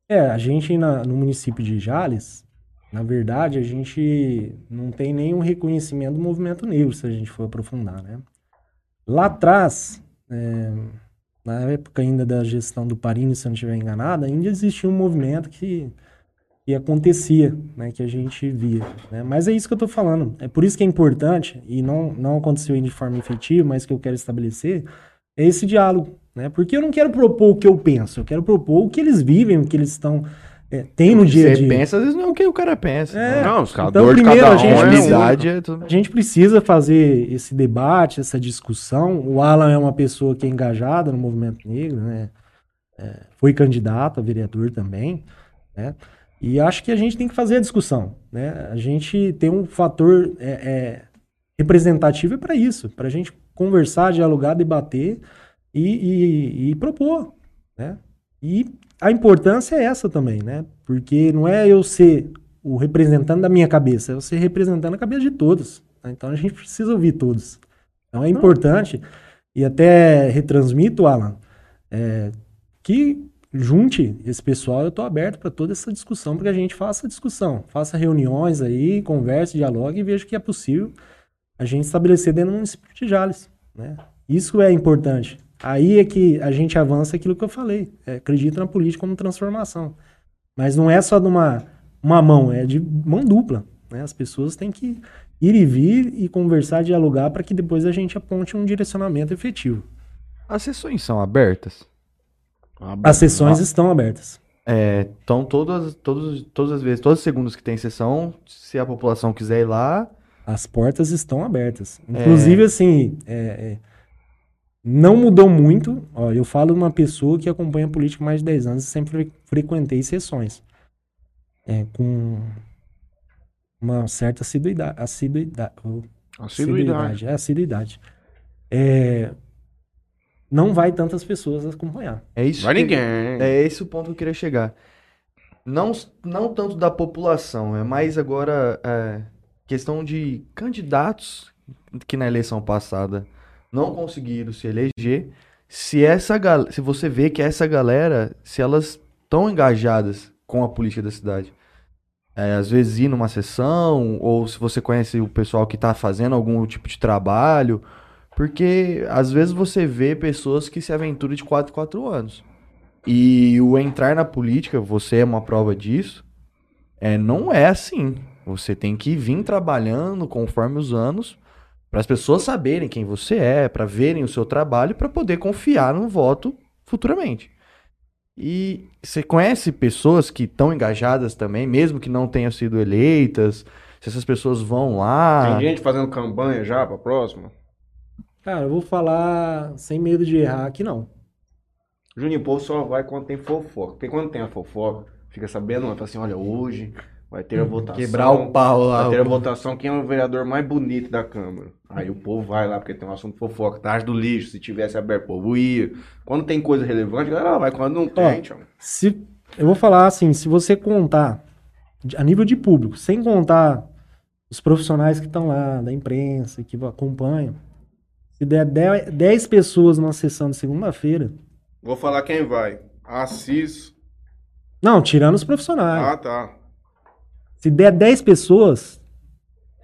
É, a gente na- no município de Jales, na verdade, a gente não tem nenhum reconhecimento do movimento negro, se a gente for aprofundar, né? Lá atrás, é, na época ainda da gestão do Parini, se eu não estiver enganado, ainda existia um movimento que, que acontecia, né, que a gente via, né? Mas é isso que eu tô falando. É por isso que é importante, e não, não aconteceu ainda de forma efetiva, mas que eu quero estabelecer, é esse diálogo, né? Porque eu não quero propor o que eu penso, eu quero propor o que eles vivem, o que eles estão é, tem no dia a Você dia. pensa, às vezes não é o que o cara pensa. É. né? Não, os caras, Então, dor de primeiro, cada a gente um é precisa- é tudo. A gente precisa fazer esse debate, essa discussão. O Alan é uma pessoa que é engajada no movimento negro, né? É, foi candidato a vereador também, né? E acho que a gente tem que fazer a discussão, né? A gente tem um fator é, é, representativo para isso, para a gente conversar, dialogar, debater e, e- e propor, né? E a importância é essa também, né? Porque não é eu ser o representante da minha cabeça, é eu ser representando a cabeça de todos. né? Então a gente precisa ouvir todos. Então é importante, e até retransmito, Alan, é, que junte esse pessoal, eu estou aberto para toda essa discussão, para que a gente faça discussão, faça reuniões aí, converse, dialogue e veja que é possível a gente estabelecer dentro do município de Jales. Né? Isso é importante. Aí é que a gente avança aquilo que eu falei. É, acredita na política como transformação. Mas não é só de uma, uma mão, é de mão dupla. Né? As pessoas têm que ir e vir e conversar, dialogar, para que depois a gente aponte um direcionamento efetivo. As sessões são abertas? As sessões estão abertas. É, então todas, todas, todas as vezes, todas as segundas que tem sessão, se a população quiser ir lá, As portas estão abertas. Inclusive, assim, é, é, não mudou muito. Ó, eu falo de uma pessoa que acompanha a política mais de 10 anos e sempre fre- frequentei sessões. É, com uma certa assiduidade. assiduidade, Assiduidade. É, assiduidade. Não vai tantas pessoas acompanhar. é isso Vai que- ninguém. É esse o ponto que eu queria chegar. Não, não tanto da população, é mais agora é, questão de candidatos que na eleição passada não conseguiram se eleger. Se essa gal- se você vê que essa galera, se elas estão engajadas com a política da cidade, é, às vezes ir numa sessão, ou se você conhece o pessoal que está fazendo algum tipo de trabalho, porque às vezes você vê pessoas que se aventuram de 4 em 4 anos. E o entrar na política, você é uma prova disso, é, não é assim. Você tem que vir trabalhando conforme os anos para as pessoas saberem quem você é, para verem o seu trabalho, para poder confiar no voto futuramente. E você conhece pessoas que estão engajadas também, mesmo que não tenham sido eleitas? Se essas pessoas vão lá. Tem gente fazendo campanha já pra próxima? Cara, eu vou falar sem medo de errar que não. Juninho, o povo só vai quando tem fofoca. Porque quando tem a fofoca, fica sabendo, vai falar assim, olha, hoje vai ter a votação. Quebrar o pau lá. Vai ter a votação quem é o vereador mais bonito da Câmara. Aí o povo vai lá, porque tem um assunto fofoca. Tarde do lixo, se tivesse aberto, o povo ia. Quando tem coisa relevante, a galera vai. Quando não tem, tchau. Se, eu vou falar assim, se você contar a nível de público, sem contar os profissionais que estão lá, da imprensa, que acompanham, se der 10 10 pessoas numa sessão de segunda-feira, Vou falar quem vai. Assis. não, tirando os profissionais, Ah, tá. se der 10 pessoas,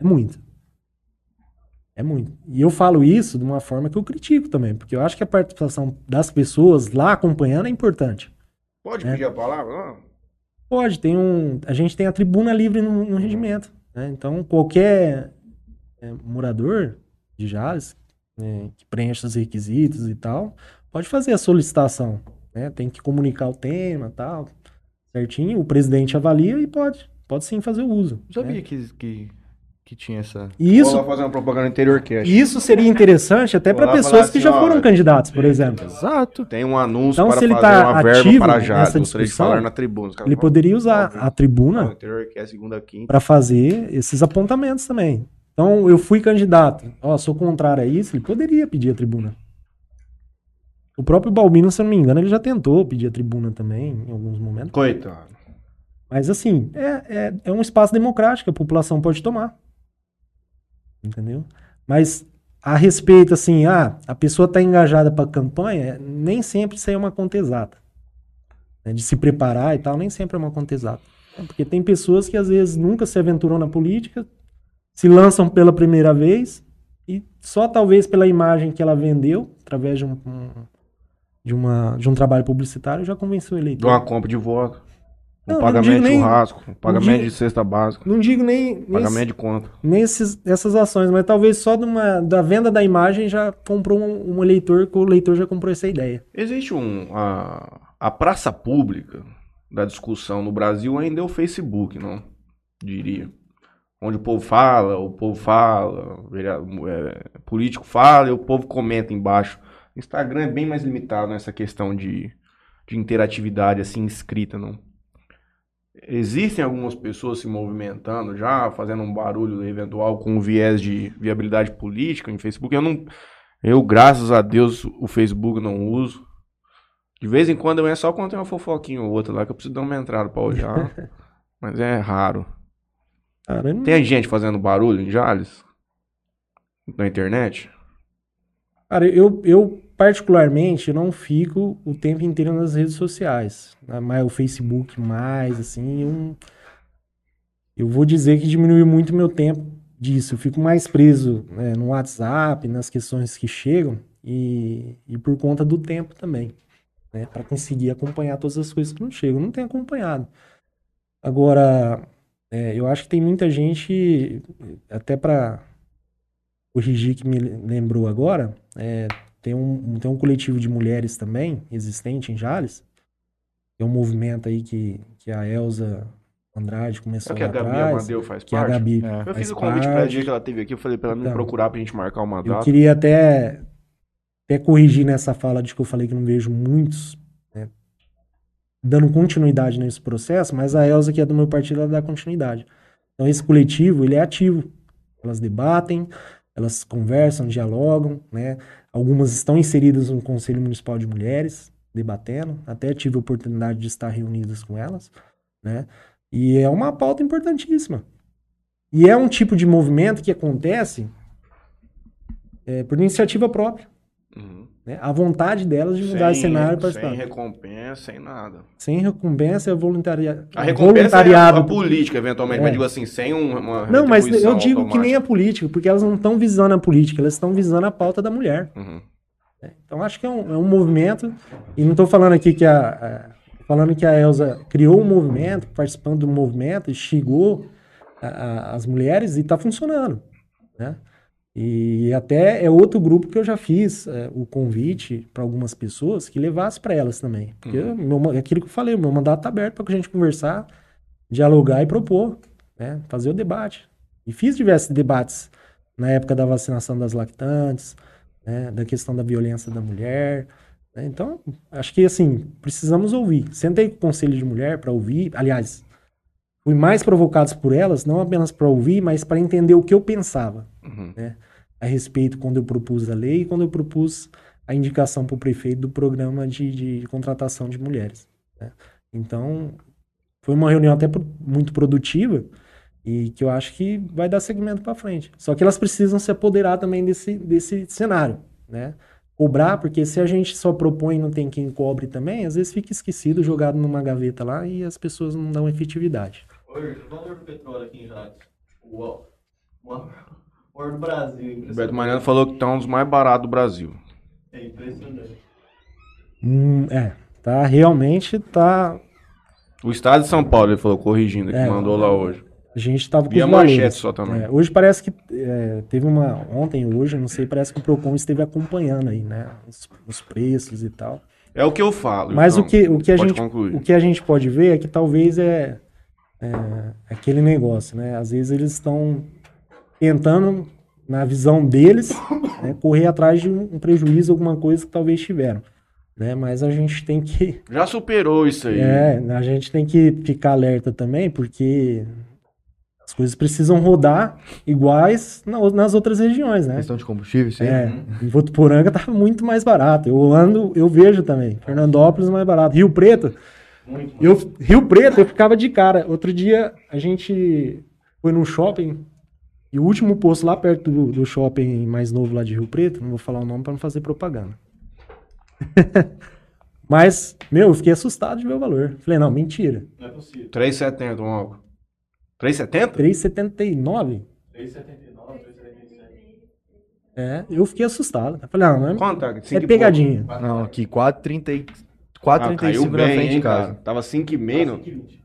é muito. É muito. E eu falo isso de uma forma que eu critico também, porque eu acho que a participação das pessoas lá acompanhando é importante. Pode É. pedir a palavra? Não. Pode, tem um. A gente tem a tribuna livre no, no regimento. né? Então, qualquer é, morador de Jales né, que preencha os requisitos e tal, pode fazer a solicitação. né? Tem que comunicar o tema tal, certinho. O presidente avalia e pode. Pode sim fazer o uso. Não sabia né? que, que, que tinha essa. E Vou isso, lá fazer uma propaganda interior cash. isso seria interessante até para pessoas que assim, já foram ó, candidatos, por exemplo. Exato. Tem um anúncio Então, para se ele fazer tá uma verba ativo para já. nessa Gostaria de discussão, falar na tribuna. Ele falam, poderia usar "Ó, a tribuna ó, interior cash, segunda, quinta. para fazer esses apontamentos também. Então, eu fui candidato. Ó, sou contrário a isso, ele poderia pedir a tribuna. O próprio Balbino, se eu não me engano, ele já tentou pedir a tribuna também, em alguns momentos. Coitado. Mas assim, é, é, é um espaço democrático, a população pode tomar. Entendeu? Mas a respeito, assim, ah, a pessoa está engajada para a campanha, nem sempre isso aí é uma conta exata. Né? De se preparar e tal, nem sempre é uma conta exata. Porque tem pessoas que às vezes nunca se aventuram na política, se lançam pela primeira vez e só talvez pela imagem que ela vendeu, através de um, um de, uma, de um trabalho publicitário, já convenceu o eleitor. De uma compra de voto. Um Não, não pagamento digo de churrasco, um pagamento digo- de cesta básica, Não digo nem, pagamento de conta. nesses, nessas ações, mas talvez só de uma, da venda da imagem já comprou um, um eleitor, que o eleitor já comprou essa ideia. Existe um. A, a praça pública da discussão no Brasil ainda é o Facebook, não? Diria. Onde o povo fala, o povo fala, o é, político fala e o povo comenta embaixo. Instagram é bem mais limitado nessa questão de, de interatividade assim escrita, não? Existem algumas pessoas se movimentando já, fazendo um barulho eventual com viés de viabilidade política em Facebook. Eu não, eu graças a Deus o Facebook não uso. De vez em quando eu entro só quando tem uma fofoquinha ou outra lá que eu preciso dar uma entrada pra olhar. mas é raro. Tem gente fazendo barulho em Jales? Na internet? Cara, eu, eu particularmente não fico o tempo inteiro nas redes sociais. né? Mas o Facebook mais, assim, eu, eu vou dizer que diminuiu muito meu tempo disso. Eu fico mais preso né, no WhatsApp, nas questões que chegam, e, e por conta do tempo também. Né, para conseguir acompanhar todas as coisas que não chegam. Eu não tenho acompanhado. Agora, é, eu acho que tem muita gente, até para corrigir que me lembrou agora, é, tem, um, tem um coletivo de mulheres também, existente em Jales. É um movimento aí que, que a Elza Andrade É começou o que a Gabi atrás. Amadeu faz Que a parte? Gabi É. Eu fiz o convite ela parte. dia que ela teve aqui, eu falei pra ela me Então, procurar pra gente marcar uma Eu data. queria até, até corrigir nessa fala de que eu falei que não vejo muitos dando continuidade nesse processo, mas a Elza, que é do meu partido, ela dá continuidade. Então esse coletivo, ele é ativo. Elas debatem, elas conversam, dialogam, né? Algumas estão inseridas no Conselho Municipal de Mulheres, debatendo. Até tive a oportunidade de estar reunidas com elas, né? E é uma pauta importantíssima. E é um tipo de movimento que acontece é, por iniciativa própria. Né? A vontade delas de mudar esse cenário para sem recompensa, sem nada. Sem recompensa é voluntaria... A recompensa voluntariado. é a política, eventualmente, É. mas digo assim, sem um- uma Não, mas eu digo que nem a política, porque elas não estão visando a política, elas estão visando a pauta da mulher. automática. Uhum. Então acho que é um, é um movimento, e não estou falando aqui que a, a- falando que a Elza criou um movimento, participando do movimento, instigou a- a- as mulheres e está funcionando, né? E até é outro grupo que eu já fiz é, o convite para algumas pessoas que levasse para elas também. Porque Uhum. meu é aquilo que eu falei, o meu mandato está aberto para a gente conversar, dialogar e propor, né? fazer o debate. E fiz diversos debates na época da vacinação das lactantes, né? da questão da violência da mulher. né? Então, acho que assim, precisamos ouvir. Sentei com o Conselho de Mulher para ouvir, aliás, fui mais provocados por elas, não apenas para ouvir, mas para entender o que eu pensava Uhum. a respeito quando eu propus a lei e quando eu propus a indicação para o prefeito do programa de, de contratação de mulheres. né? Então, foi uma reunião até muito produtiva e que eu acho que vai dar segmento para frente. Só que elas precisam se apoderar também desse, desse cenário, né? Cobrar, porque se a gente só propõe e não tem quem cobre também, às vezes fica esquecido, jogado numa gaveta lá e as pessoas não dão efetividade. Hoje, o valor do petróleo aqui em Jales. Uau. Uma- O maior do Brasil, O Beto. Mariano falou que tá um dos mais baratos do Brasil. É impressionante. Hum, é, tá realmente tá O estado de São Paulo, ele falou, corrigindo, que É. mandou lá hoje. A gente tava com E a os manchete só também. É, hoje parece que é, teve uma. Ontem, hoje, não sei, parece que o Procon esteve acompanhando aí, né? Os, os preços e tal. É o que eu falo. Mas então, o, que, o, que a gente, concluir. o que a gente pode ver é que talvez é, é aquele negócio, né? Às vezes eles estão tentando, na visão deles, né, correr atrás de um, um prejuízo, alguma coisa que talvez tiveram. Né? Mas a gente tem que. Já superou isso aí. É, a gente tem que ficar alerta também, porque As coisas precisam rodar iguais na- nas outras regiões, né? Questão de combustível, sim. É, em Votuporanga tá muito mais barato. Eu ando, eu vejo também. Fernandópolis mais barato. Rio Preto, Muito. eu, Rio Preto, eu ficava de cara. Outro dia a gente foi num shopping e o último posto lá perto do, do shopping mais novo lá de Rio Preto, não vou falar o nome para não fazer propaganda. Mas, meu, eu fiquei assustado de ver o valor. Falei, não, mentira. Não é possível. 3,70 um álcool. 3,70? 3,79? 3,79, 3,77. É, eu fiquei assustado. Falei, não, não é, Quanto tá? é pegadinha. Não, aqui 4,30 e- pouco. Ah, 4,35 caiu na bem, frente hein, de casa. cara. Tava 5,5,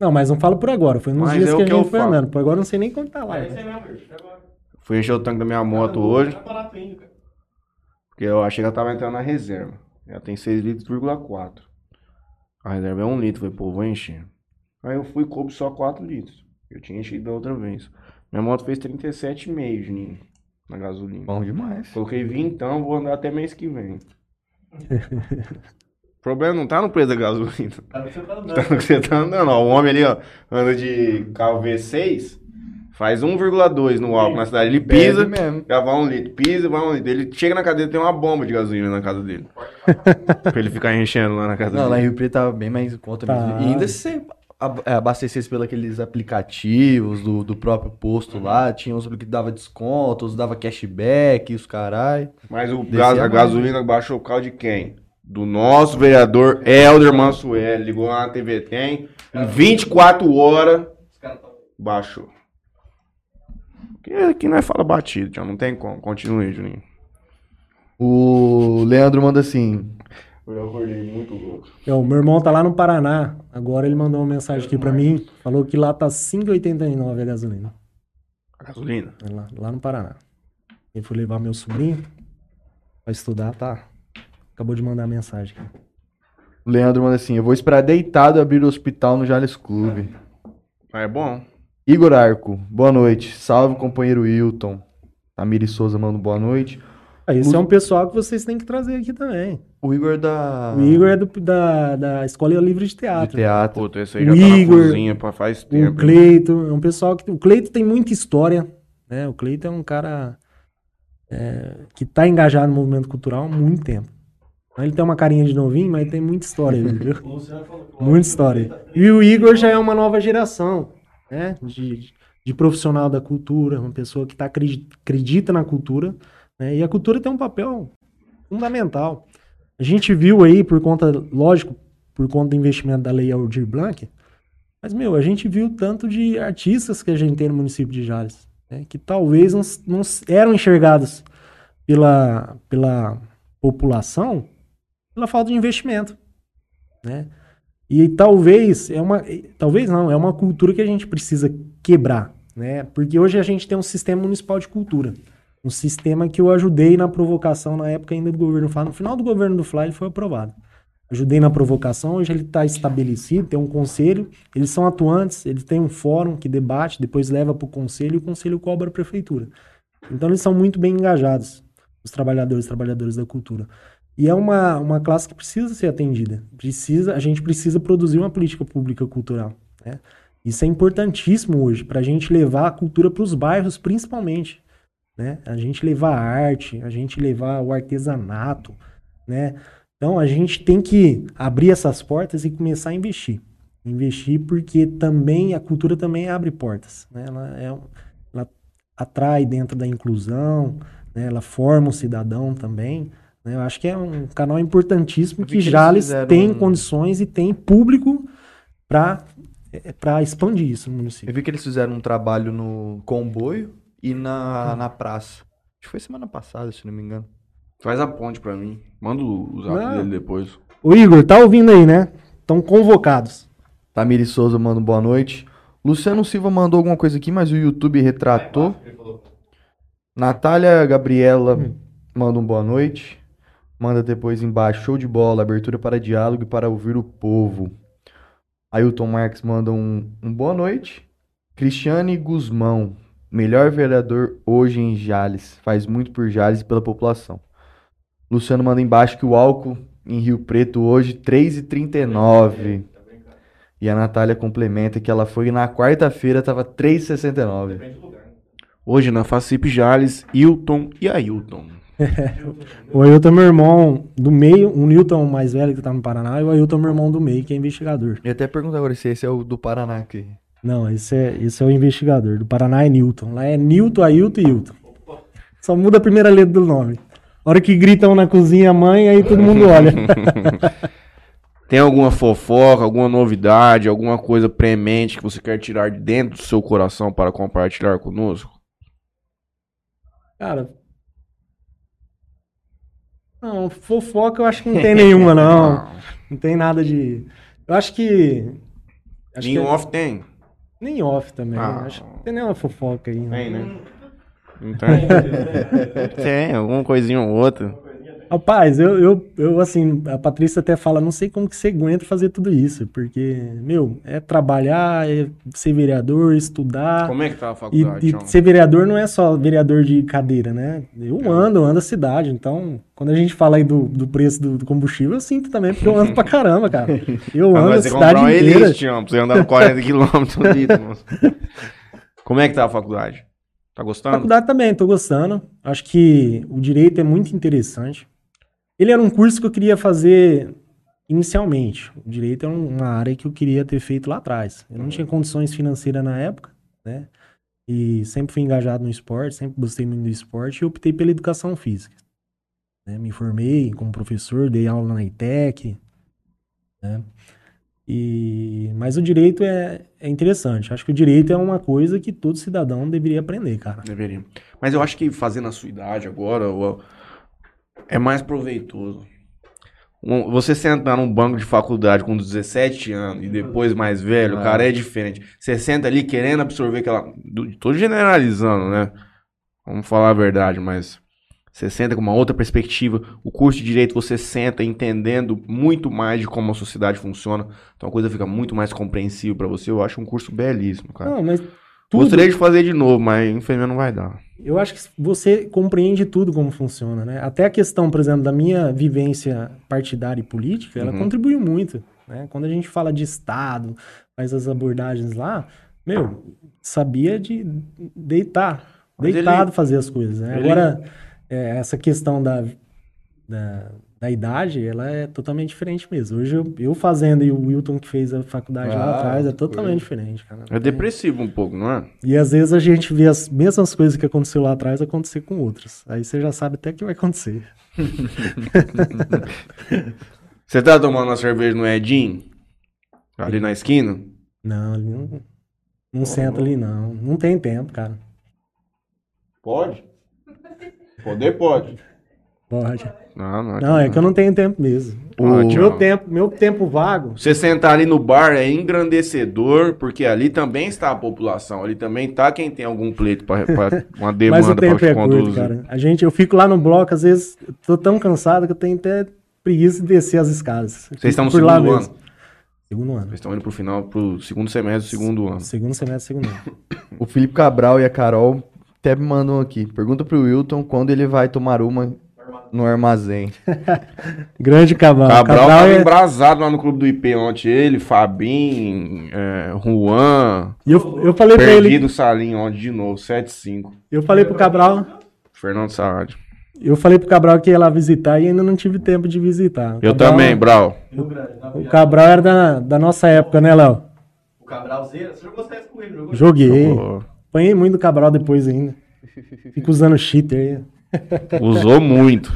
não? Mas não falo por agora. Foi nos Mas dias é o que a que gente eu foi falo. andando. Por agora eu não sei nem quanto tá lá. É né? isso aí mesmo, agora. Fui encher o tanque da minha moto hoje, Tá ainda, cara. porque eu achei que ela tava entrando na reserva. Ela tem 6 litros,4. A reserva é 1 litro. Falei, pô, vou encher. Aí eu fui e coube só 4 litros. Eu tinha enchido da outra vez. Minha moto fez 37,5, Juninho, na gasolina. Bom demais. Coloquei 20, então vou andar até mês que vem. o problema não tá no preço da gasolina. Cara, você tá andando. Tá no que você tá andando, ó. O homem ali, ó, anda de carro V6, faz 1,2 no álcool na cidade. Ele pisa, Bebe mesmo. já vai um litro. Pisa, vai um litro. Ele chega na cadeira, tem uma bomba de gasolina na casa dele. pra ele ficar enchendo lá na casa Não, lá em dele. Rio Preto tava bem mais em conta Tá. mesmo. E ainda se você ab- é, abastecesse pelos aqueles aplicativos do, do próprio posto lá, tinha uns que dava desconto, uns dava cashback, os carai. Mas o Descia gás, a mais. gasolina baixou o carro de quem? Do nosso vereador Helder Mansueli. Ligou lá na TV Tem. Em 24 horas, Os caras tão. baixou. Aqui, aqui nós fala batido, já não tem como. Continue, Juninho. O Leandro manda assim: Eu acordei muito louco. Então, meu irmão tá lá no Paraná. Agora ele mandou uma mensagem aqui pra mim. Falou que lá tá 5,89 a gasolina. Gasolina? É Lá, lá no Paraná. Ele foi levar meu sobrinho pra estudar, tá? Acabou de mandar a mensagem aqui. O Leandro manda assim: Eu vou esperar deitado abrir o hospital no Jales Clube. Ah, é bom. Igor Arco, boa noite. Salve, companheiro Wilton. Tamiri Souza manda boa noite. Ah, Esse Lu- é um pessoal que vocês têm que trazer aqui também. O Igor da. O Igor é do- da, da Escola Livre de de Teatro. teatro. Puta, esse aí O já tá Igor, na cozinha pra faz O tempo. Cleito, é um pessoal que. O Cleito tem muita história, né? O Cleito é um cara é, que tá engajado no movimento cultural há muito tempo. Ele tem uma carinha de novinho, mas tem muita história, viu? Muita história. E o Igor já é uma nova geração, né? De, de profissional da cultura, uma pessoa que tá, acredi- acredita na cultura, né? E a cultura tem um papel fundamental. A gente viu aí, por conta, lógico, por conta do investimento da Lei Aldir Blanc, mas, meu, a gente viu tanto de artistas que a gente tem no município de Jales, né? Que talvez não, não eram enxergados pela, pela população pela falta de investimento, né? E talvez é uma, talvez não, é uma cultura que a gente precisa quebrar, né? Porque hoje a gente tem um sistema municipal de cultura, um sistema que eu ajudei na provocação na época ainda do governo Flá. No final do governo do Flá ele foi aprovado. Ajudei na provocação, hoje ele está estabelecido, tem um conselho, eles são atuantes, eles têm um fórum que debate, depois leva para o conselho e o conselho cobra a prefeitura. Então eles são muito bem engajados, os trabalhadores, trabalhadoras da cultura. E é uma, uma classe que precisa ser atendida. Precisa, a gente precisa produzir uma política pública cultural. né? Isso é importantíssimo hoje, para a gente levar a cultura para os bairros, principalmente. Né? A gente levar a arte, a gente levar o artesanato. Né? Então a gente tem que abrir essas portas e começar a investir. Investir porque também a cultura também abre portas. Né? Ela, é, ela atrai dentro da inclusão, né? ela forma o cidadão também. Né? Eu acho que é um canal importantíssimo Eu que que eles Jales tem um- condições e tem público para para expandir isso no Eu município. vi que eles fizeram um trabalho no comboio e na, na praça. Acho que foi semana passada, se não me engano. Faz a ponte pra mim. Manda o zap Não. dele depois. Ô Igor, tá ouvindo aí, né? Estão convocados. Tamiri Souza manda um boa noite. Luciano Silva mandou alguma coisa aqui, mas o YouTube retratou. Falou. Natália Gabriela Hum. manda um boa noite. Manda depois embaixo, show de bola, abertura para diálogo e para ouvir o povo. Ailton Marques manda um, um boa noite. Cristiane Guzmão, melhor vereador hoje em Jales. Faz muito por Jales e pela população. Luciano manda embaixo que o álcool em Rio Preto hoje 3,39. E a Natália complementa que ela foi na quarta-feira, tava 3,69. Hoje na Facip Jales, Hilton e Ailton. O Ailton é meu irmão do meio, o Newton mais velho que tá no Paraná, e o Ailton é meu irmão do meio, que é investigador. E até pergunta agora se esse é o do Paraná aqui. Não, esse é, esse é o investigador. Do Paraná é Newton. Lá é Newton, Ailton e Hilton. Só muda a primeira letra do nome. A hora que gritam na cozinha mãe, aí todo mundo olha. Tem alguma fofoca, alguma novidade, alguma coisa premente que você quer tirar de dentro do seu coração para compartilhar conosco? Cara. Não, fofoca eu acho que não tem nenhuma, não. Não tem nada de. Eu acho que. Acho Em que é- off tem. Nem off também. Ah. Acho que não tem nenhuma fofoca aí. Tem, Né? né? Não tem? tem, alguma coisinha ou outra. Rapaz, eu, eu, eu, assim, a Patrícia até fala, não sei como que você aguenta fazer tudo isso, porque, meu, é trabalhar, é ser vereador, estudar. Como é que tá a E, faculdade, e João? ser vereador não é só vereador de cadeira, né? Eu ando, eu ando a cidade. Então, quando a gente fala aí do, do preço do, do combustível, eu sinto também, porque eu ando pra caramba, cara. Eu Ah, ando a cidade comprar um inteira. Elite, João, pra você andar 40 km litro, moço. Como é que tá a faculdade? Tá gostando? Faculdade também, tô gostando. Acho que o direito é muito interessante. Ele era um curso que eu queria fazer inicialmente. O direito é um- uma área que eu queria ter feito lá atrás. Eu não tinha condições financeiras na época, né? E sempre fui engajado no esporte, sempre gostei muito do esporte e optei pela educação física. né? Me formei como professor, dei aula na ITEC, né? E, mas o direito é, é interessante. Acho que o direito é uma coisa que todo cidadão deveria aprender, cara. Deveria. Mas eu acho que fazendo a sua idade agora o- é mais proveitoso. Um- Você sentar num banco de faculdade com 17 anos e depois mais velho, Ah. cara, é diferente. Você senta ali querendo absorver aquela. do- Tô generalizando, né? Vamos falar a verdade, mas você senta com uma outra perspectiva. O curso de direito você senta entendendo muito mais de como a sociedade funciona. Então a coisa fica muito mais compreensível pra você. Eu acho um curso belíssimo, cara. Não, mas tudo, Gostaria de fazer de novo, mas infelizmente não vai dar. eu acho que você compreende tudo como funciona, né? Até a questão, por exemplo, da minha vivência partidária e política, ela Uhum. contribuiu muito, né? Quando a gente fala de Estado, faz as abordagens lá, meu, sabia de deitar, Mas deitado ele- fazer as coisas, né? ele- Agora, é, essa questão da, da, da idade, ela é totalmente diferente mesmo. Hoje eu, eu fazendo e o Wilton que fez a faculdade lá Ah, atrás é totalmente coisa. diferente, cara. É depressivo um pouco, não é? E às vezes a gente vê as mesmas coisas que aconteceu lá atrás acontecer com outras. Aí você já sabe até o que vai acontecer. Você tá tomando uma cerveja no Edinho? Ali na esquina? Não, ele não, não senta ali, não. Não tem tempo, cara. Pode. Poder pode. Pode. Não, não. Não, é que eu não tenho tempo mesmo. Pode, meu tempo, meu tempo vago. Você sentar ali no bar é engrandecedor, porque ali também está a população. Ali também tá quem tem algum pleito para uma Mas o demanda tempo para é curto, cara. A gente, eu fico lá no bloco, às vezes, tô tão cansado que eu tenho até preguiça de descer as escadas. Vocês estão no Por lá segundo mesmo. ano? Segundo ano. Vocês estão indo pro final, pro segundo semestre do segundo ano. Segundo semestre, segundo ano. O Felipe Cabral e a Carol até me mandam aqui. Pergunta pro Wilton quando ele vai tomar uma no armazém. Grande Cabral. Cabral, Cabral tava é- embrasado lá no clube do IP ontem. Ele, Fabinho, é, Juan. E eu, eu falei pra ele, Perdido o Salinho ontem de novo, 7-5. eu falei pro Cabral, Fernando Saad. eu falei pro Cabral que ia lá visitar e ainda não tive tempo de visitar. O Eu Cabral- também, Brau. O. Cabral era da, da nossa época, né, Léo? O Cabral Zera, você jogou CS com ele, jogou? Joguei. Apanhei muito do Cabral depois ainda. Fico usando cheater aí. Usou muito.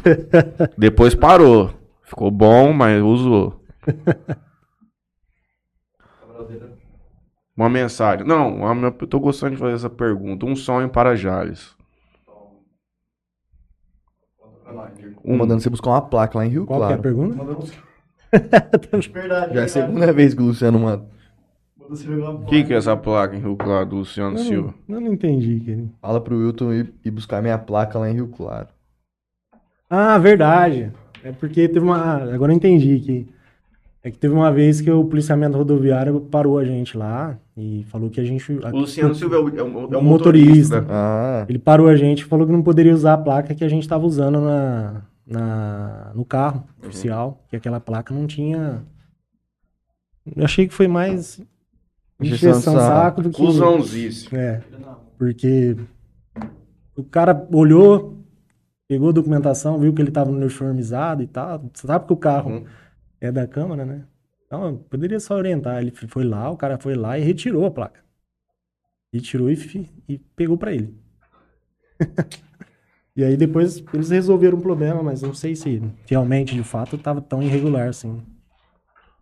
Depois parou. Ficou bom, mas usou. Uma mensagem. Não, a minha- eu tô gostando de fazer essa pergunta. Um sonho para Jales. Um. Mandando você buscar uma placa lá em Rio Qual que é a Claro. pergunta? Verdade, Já é a segunda vez que o Luciano manda. Você jogar uma O que, que é essa placa em Rio Claro do Luciano Eu Silva? não, eu não entendi, querido. Fala pro Wilton ir, ir buscar minha placa lá em Rio Claro. Ah, verdade. É porque teve uma. Agora eu entendi que. É que teve uma vez que o policiamento rodoviário parou a gente lá e falou que a gente. O Luciano Silva é o, é o- é o motorista. motorista. né? Ah, Ele parou a gente e falou que não poderia usar a placa que a gente estava usando na, na, no carro Uhum. oficial, que aquela placa não tinha Eu achei que foi mais Injeção saco. do que. Cusãozice. É, porque o cara olhou, pegou a documentação, viu que ele estava uniformizado e tal. Você sabe que o carro Uhum. é da Câmara, né? Então, eu poderia só orientar. Ele foi lá, o cara foi lá e retirou a placa. Retirou e, e pegou pra ele. e aí depois eles resolveram o problema, mas não sei se realmente, de fato, estava tão irregular assim.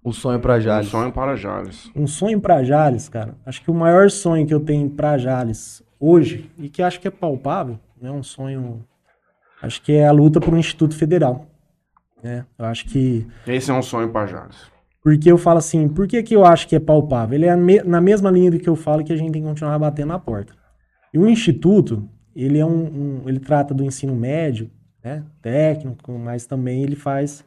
O sonho pra Um Jales. sonho para Jales. Um sonho pra Jales, cara. Acho que o maior sonho que eu tenho pra Jales hoje, e que acho que é palpável, é um sonho. Acho que é a luta por um Instituto Federal. né? Eu acho que. Esse é um sonho para Jales. Porque eu falo assim, por que, que eu acho que é palpável? Ele é me- na mesma linha do que eu falo que a gente tem que continuar batendo na porta. E o Instituto, ele é um, um- ele trata do ensino médio, né, técnico, mas também ele faz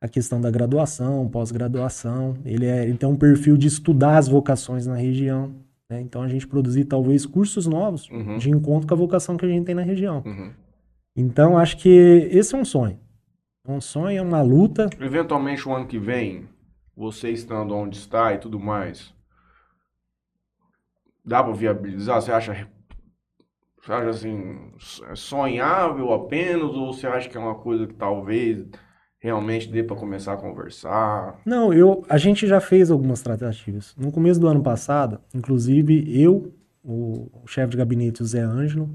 a questão da graduação, pós-graduação. Ele, é, ele tem um perfil de estudar as vocações na região. né? Então a gente produzir talvez cursos novos Uhum. de encontro com a vocação que a gente tem na região. Uhum. Então acho que esse é um sonho. É um sonho, é uma luta. Eventualmente, o ano que vem, você estando onde está e tudo mais, dá para viabilizar? Você acha, você acha assim, sonhável apenas? Ou você acha que é uma coisa que talvez realmente dê para começar a conversar? Não, eu, a gente já fez algumas tratativas. No começo do ano passado, inclusive eu, o, o chefe de gabinete, o Zé Ângelo,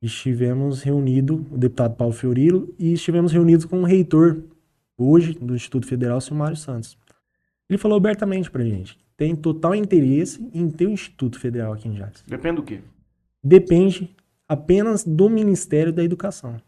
estivemos reunidos, o deputado Paulo Fiorilo, e estivemos reunidos com o reitor, hoje, do Instituto Federal, Silmário Santos. Ele falou abertamente pra gente, tem total interesse em ter o Instituto Federal aqui em Jales. Depende do quê? Depende apenas do Ministério da Educação.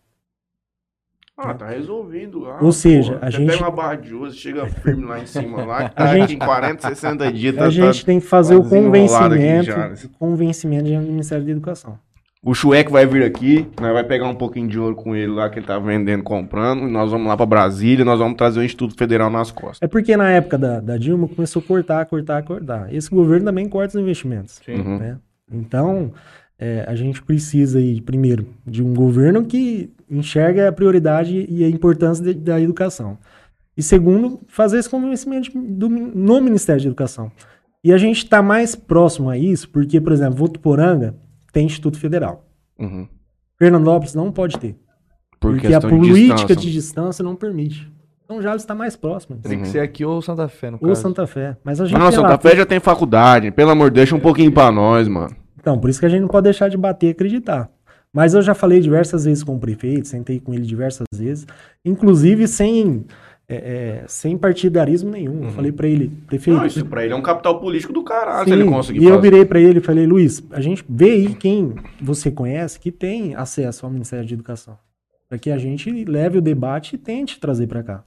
Ah, tá resolvido lá. Ou seja, pô. a gente- pega uma barra de ouro, chega firme lá em cima, lá, que A tá gente- aqui em 40, 60 dias. Tá, a gente tem que fazer o tá aqui convencimento, o convencimento do Ministério da Educação. O Chueco vai vir aqui, nós vai pegar um pouquinho de ouro com ele lá que ele tá vendendo, comprando, e nós vamos lá pra Brasília, nós vamos trazer o Instituto Federal nas costas. É porque na época da, da Dilma começou a cortar, cortar, cortar. Esse governo também corta os investimentos. Uhum. né? Então, é, a gente precisa aí, primeiro, de um governo que enxerga a prioridade e a importância de- da educação. E segundo, fazer esse convencimento do- no Ministério da Educação. E a gente está mais próximo a isso, porque, por exemplo, Votuporanga tem Instituto Federal. Uhum. Fernandópolis não pode ter. Por porque a questão de política distância. de distância não permite. Então Jales está mais próximo. Tem Uhum. que ser aqui ou Santa Fé, no Ou caso. Santa Fé. Mas a gente não, tem lá- Santa Fé já tem faculdade, pelo amor de Deus, deixa um pouquinho pra nós, mano. Então, por isso que a gente não pode deixar de bater e acreditar. Mas eu já falei diversas vezes com o prefeito, sentei com ele diversas vezes, inclusive sem, é, é, sem partidarismo nenhum. Eu falei pra ele, prefeito. Não, isso pra ele é um capital político do caralho, sim, ele conseguir e eu fazer. virei pra ele e falei, Luiz, a gente vê aí quem você conhece que tem acesso ao Ministério de Educação. Para que a gente leve o debate e tente trazer pra cá.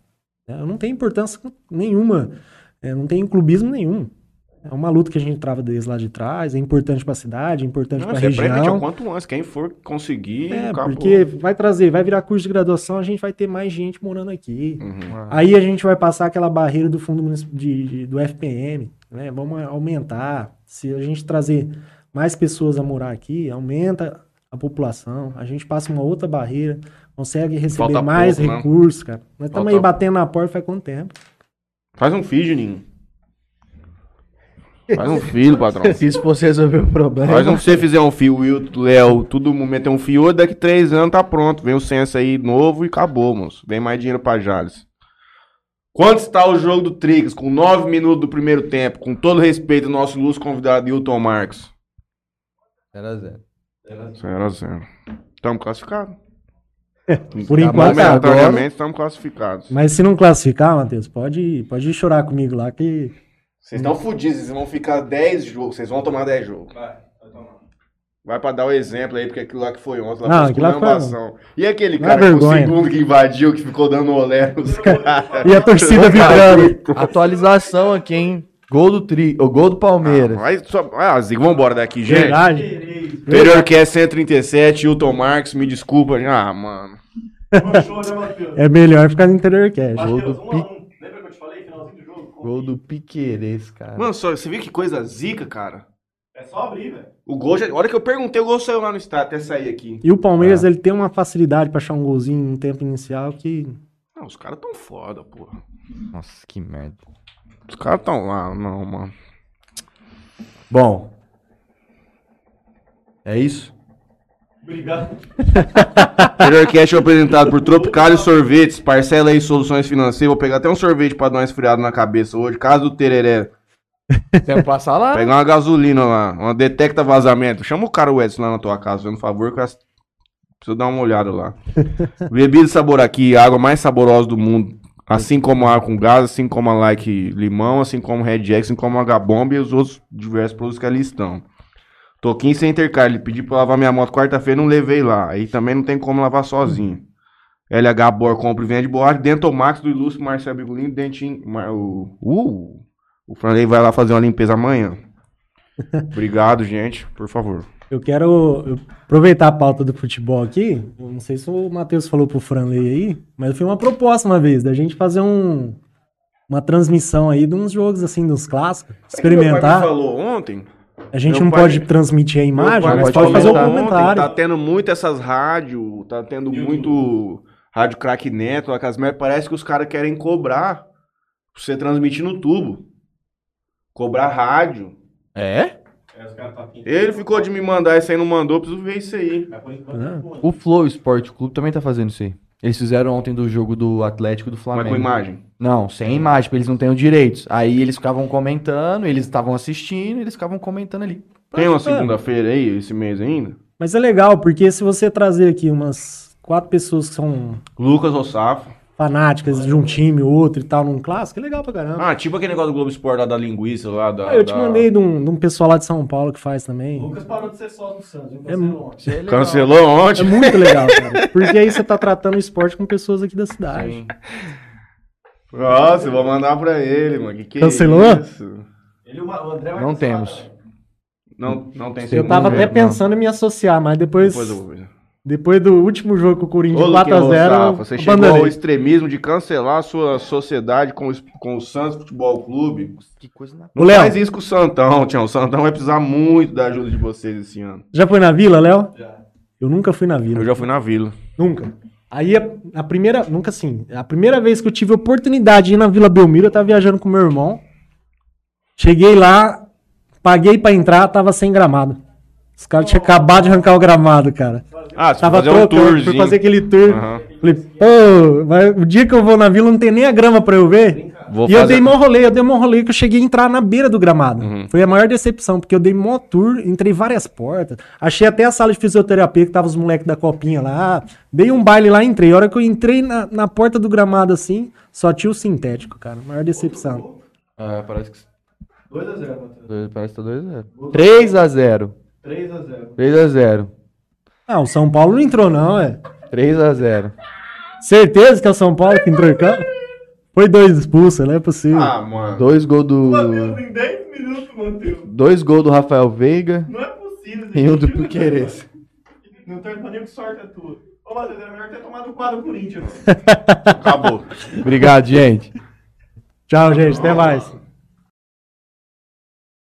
né? Eu não tenho importância nenhuma, é, não tenho clubismo nenhum. É uma luta que a gente trava desde lá de trás, é importante pra cidade, é importante você pretende região. o quanto antes, quem for conseguir, É, acabou. porque vai trazer, vai virar curso de graduação, a gente vai ter mais gente morando aqui. Uhum. Aí a gente vai passar aquela barreira do fundo de, de- do FPM, né? Vamos aumentar. Se a gente trazer mais pessoas a morar aqui, aumenta a população, a gente passa uma outra barreira, consegue receber Falta mais pouco, né? recursos, cara. Nós estamos aí batendo na porta faz quanto tempo? Faz um feed, Ninho. Faz um filho, patrão. Se isso fosse resolver o problema. Um, se você fizer um fio, Will, Léo, todo mundo meter um fio, daqui três anos tá pronto. Vem o censo aí novo e acabou, moço. Vem mais dinheiro pra Jales. Quanto está o jogo do Trix? Com nove minutos do primeiro tempo, com todo respeito ao nosso luz convidado Hilton Marcos. 0x0. 0 a 0 Estamos classificados. Por enquanto, tá. Momentaneamente estamos classificados. Mas se não classificar, Matheus, pode, pode chorar comigo lá que Vocês estão fodidos, vocês vão ficar 10 jogos, vocês vão tomar 10 jogos. Vai, vai tomar. Vai pra dar o exemplo aí, porque aquilo lá que foi ontem, lá Não, foi aquilo lá foi- esculhambação. E aquele Não é cara que foi o segundo que invadiu, que ficou dando olé nos caras. E a torcida vibrando. Atualização aqui, hein? Gol do Tri, o gol do Palmeiras. Vai só... Ah, Zico, vambora daqui, gente. Verdade. Interior que é 137, Hilton Marques, me desculpa. Ah, mano. Né? É melhor ficar no interior cash. Gol Matheus, do 1 a 1. Lembra que eu te falei, finalzinho do jogo? Gol do Piqueires, cara. Mano, só, você viu que coisa zica, cara? É só abrir, velho. O gol já. A hora que eu perguntei, o gol saiu lá no estádio, até sair aqui. E o Palmeiras, ele tem uma facilidade pra achar um golzinho no tempo inicial que Não, os caras tão foda, porra. Nossa, que merda. Os caras tão lá, não, mano. Bom. É isso? Obrigado. Melhorcast é apresentado por Tropicário Sorvetes, parcela aí soluções financeiras. Vou pegar até um sorvete pra dar uma esfriada na cabeça hoje. Caso do Tereré. Tem que passar lá? Pegar uma gasolina lá, uma detecta vazamento. Chama o cara o Edson lá na tua casa, fazendo favor, que eu preciso dar uma olhada lá. Bebida sabor aqui, a água mais saborosa do mundo. Assim como a água com gás, assim como a like limão, assim como Red Jack, assim como a H-Bomb e os outros diversos produtos que ali estão. Toquinho Center Car, ele pediu pra lavar minha moto quarta-feira, não levei lá. Aí também não tem como lavar sozinho. LH Bor compra e vende borracha. Dentomax do Ilustre Marcelo Bigolino, dentinho. Mar- O, uh, o Franley vai lá fazer uma limpeza amanhã. Obrigado, gente. Por favor. Eu quero eu- aproveitar a pauta do futebol aqui. Eu não sei se o Matheus falou pro Franley aí, mas foi uma proposta uma vez da gente fazer um uma transmissão aí de uns jogos assim, dos clássicos, Meu pai experimentar. me falou ontem. A gente meu não pai- pode transmitir a imagem, mas pode fazer o ontem, comentário. Tá tendo muito essas rádios, tá tendo muito rádio crack neto, parece que os caras querem cobrar pra você transmitir no tubo. Cobrar rádio. É? É, tá. Ele ficou de me mandar, esse aí não mandou, preciso ver isso aí. Ah. tá. O Flow Sport Clube também tá fazendo isso aí. Eles fizeram ontem do jogo do Atlético do Mas Flamengo. com imagem. Não, sem imagem, porque eles não têm os direitos. Aí eles ficavam comentando, eles estavam assistindo, eles ficavam comentando ali. Tem uma segunda-feira aí, esse mês ainda? Mas é legal, porque se você trazer aqui umas quatro pessoas que são Lucas Rossafo. Fanáticas de um time, outro e tal, num clássico, é legal pra caramba. Ah, tipo aquele negócio do Globo Esporte lá da linguiça lá. Da, Ah, eu te da- mandei de um, de um pessoal lá de São Paulo que faz O também. Lucas parou de ser sócio do Santos? É Cancelou ontem. Cancelou É ontem. muito legal, cara. Porque aí você tá tratando o esporte com pessoas aqui da cidade. Sim. Nossa, eu vou mandar pra ele, mano. Que que Cancelou? É isso? Ele e o o André vai Não temos. cara. Não, não tem Eu tava até pensando em me associar, mas depois, Depois eu vou ver. Depois do último jogo com o Corinthians Ô, de Luquinha 4x0, Rossafo, você chegou ao extremismo de cancelar a sua sociedade com, os- com o Santos Futebol Clube. Que coisa na... Não Léo. faz isso com o Santão, Tião. O Santão vai precisar muito da ajuda de vocês esse ano. Já foi na Vila, Léo? Já. Eu nunca fui na Vila. Eu já fui na Vila. Nunca. Aí a, a primeira, nunca assim, a primeira vez que eu tive oportunidade de ir na Vila Belmiro, eu tava viajando com meu irmão. Cheguei lá, paguei pra entrar, tava sem gramado. Os caras tinham acabado de arrancar o gramado, cara. Ah, você Tava fazer um trocando, tourzinho. fui fazer aquele tour. Aham. Falei, pô, mas o dia que eu vou na Vila não tem nem a grama pra eu ver. Vou e eu fazer- dei mó rolê, eu dei mó rolê que eu cheguei a entrar na beira do gramado. Uhum. Foi a maior decepção, porque eu dei mó tour, entrei várias portas. Achei até a sala de fisioterapia que tava os moleques da copinha lá. Dei um baile lá, entrei. A hora que eu entrei na, na porta do gramado assim, só tinha o sintético, cara. Maior decepção. Ah, parece que... 2x0, Matheus. dois- Parece que tá 2x0. 3x0. 3x0. 3x0. Ah, o São Paulo não entrou não, é. 3x0. Certeza que é o São Paulo que entrou em campo? Foi dois expulsos, não é possível. Ah, mano. Dois gols do... Matheus, em 10 minutos, Matheus. Dois gols do Rafael Veiga Não é possível. e um do. Piqueires. Não tô nem que sorte é tua. Ô, Matheus, era melhor ter tomado o quadro do Corinthians. Acabou. Obrigado, gente. Tchau, gente. Até mais.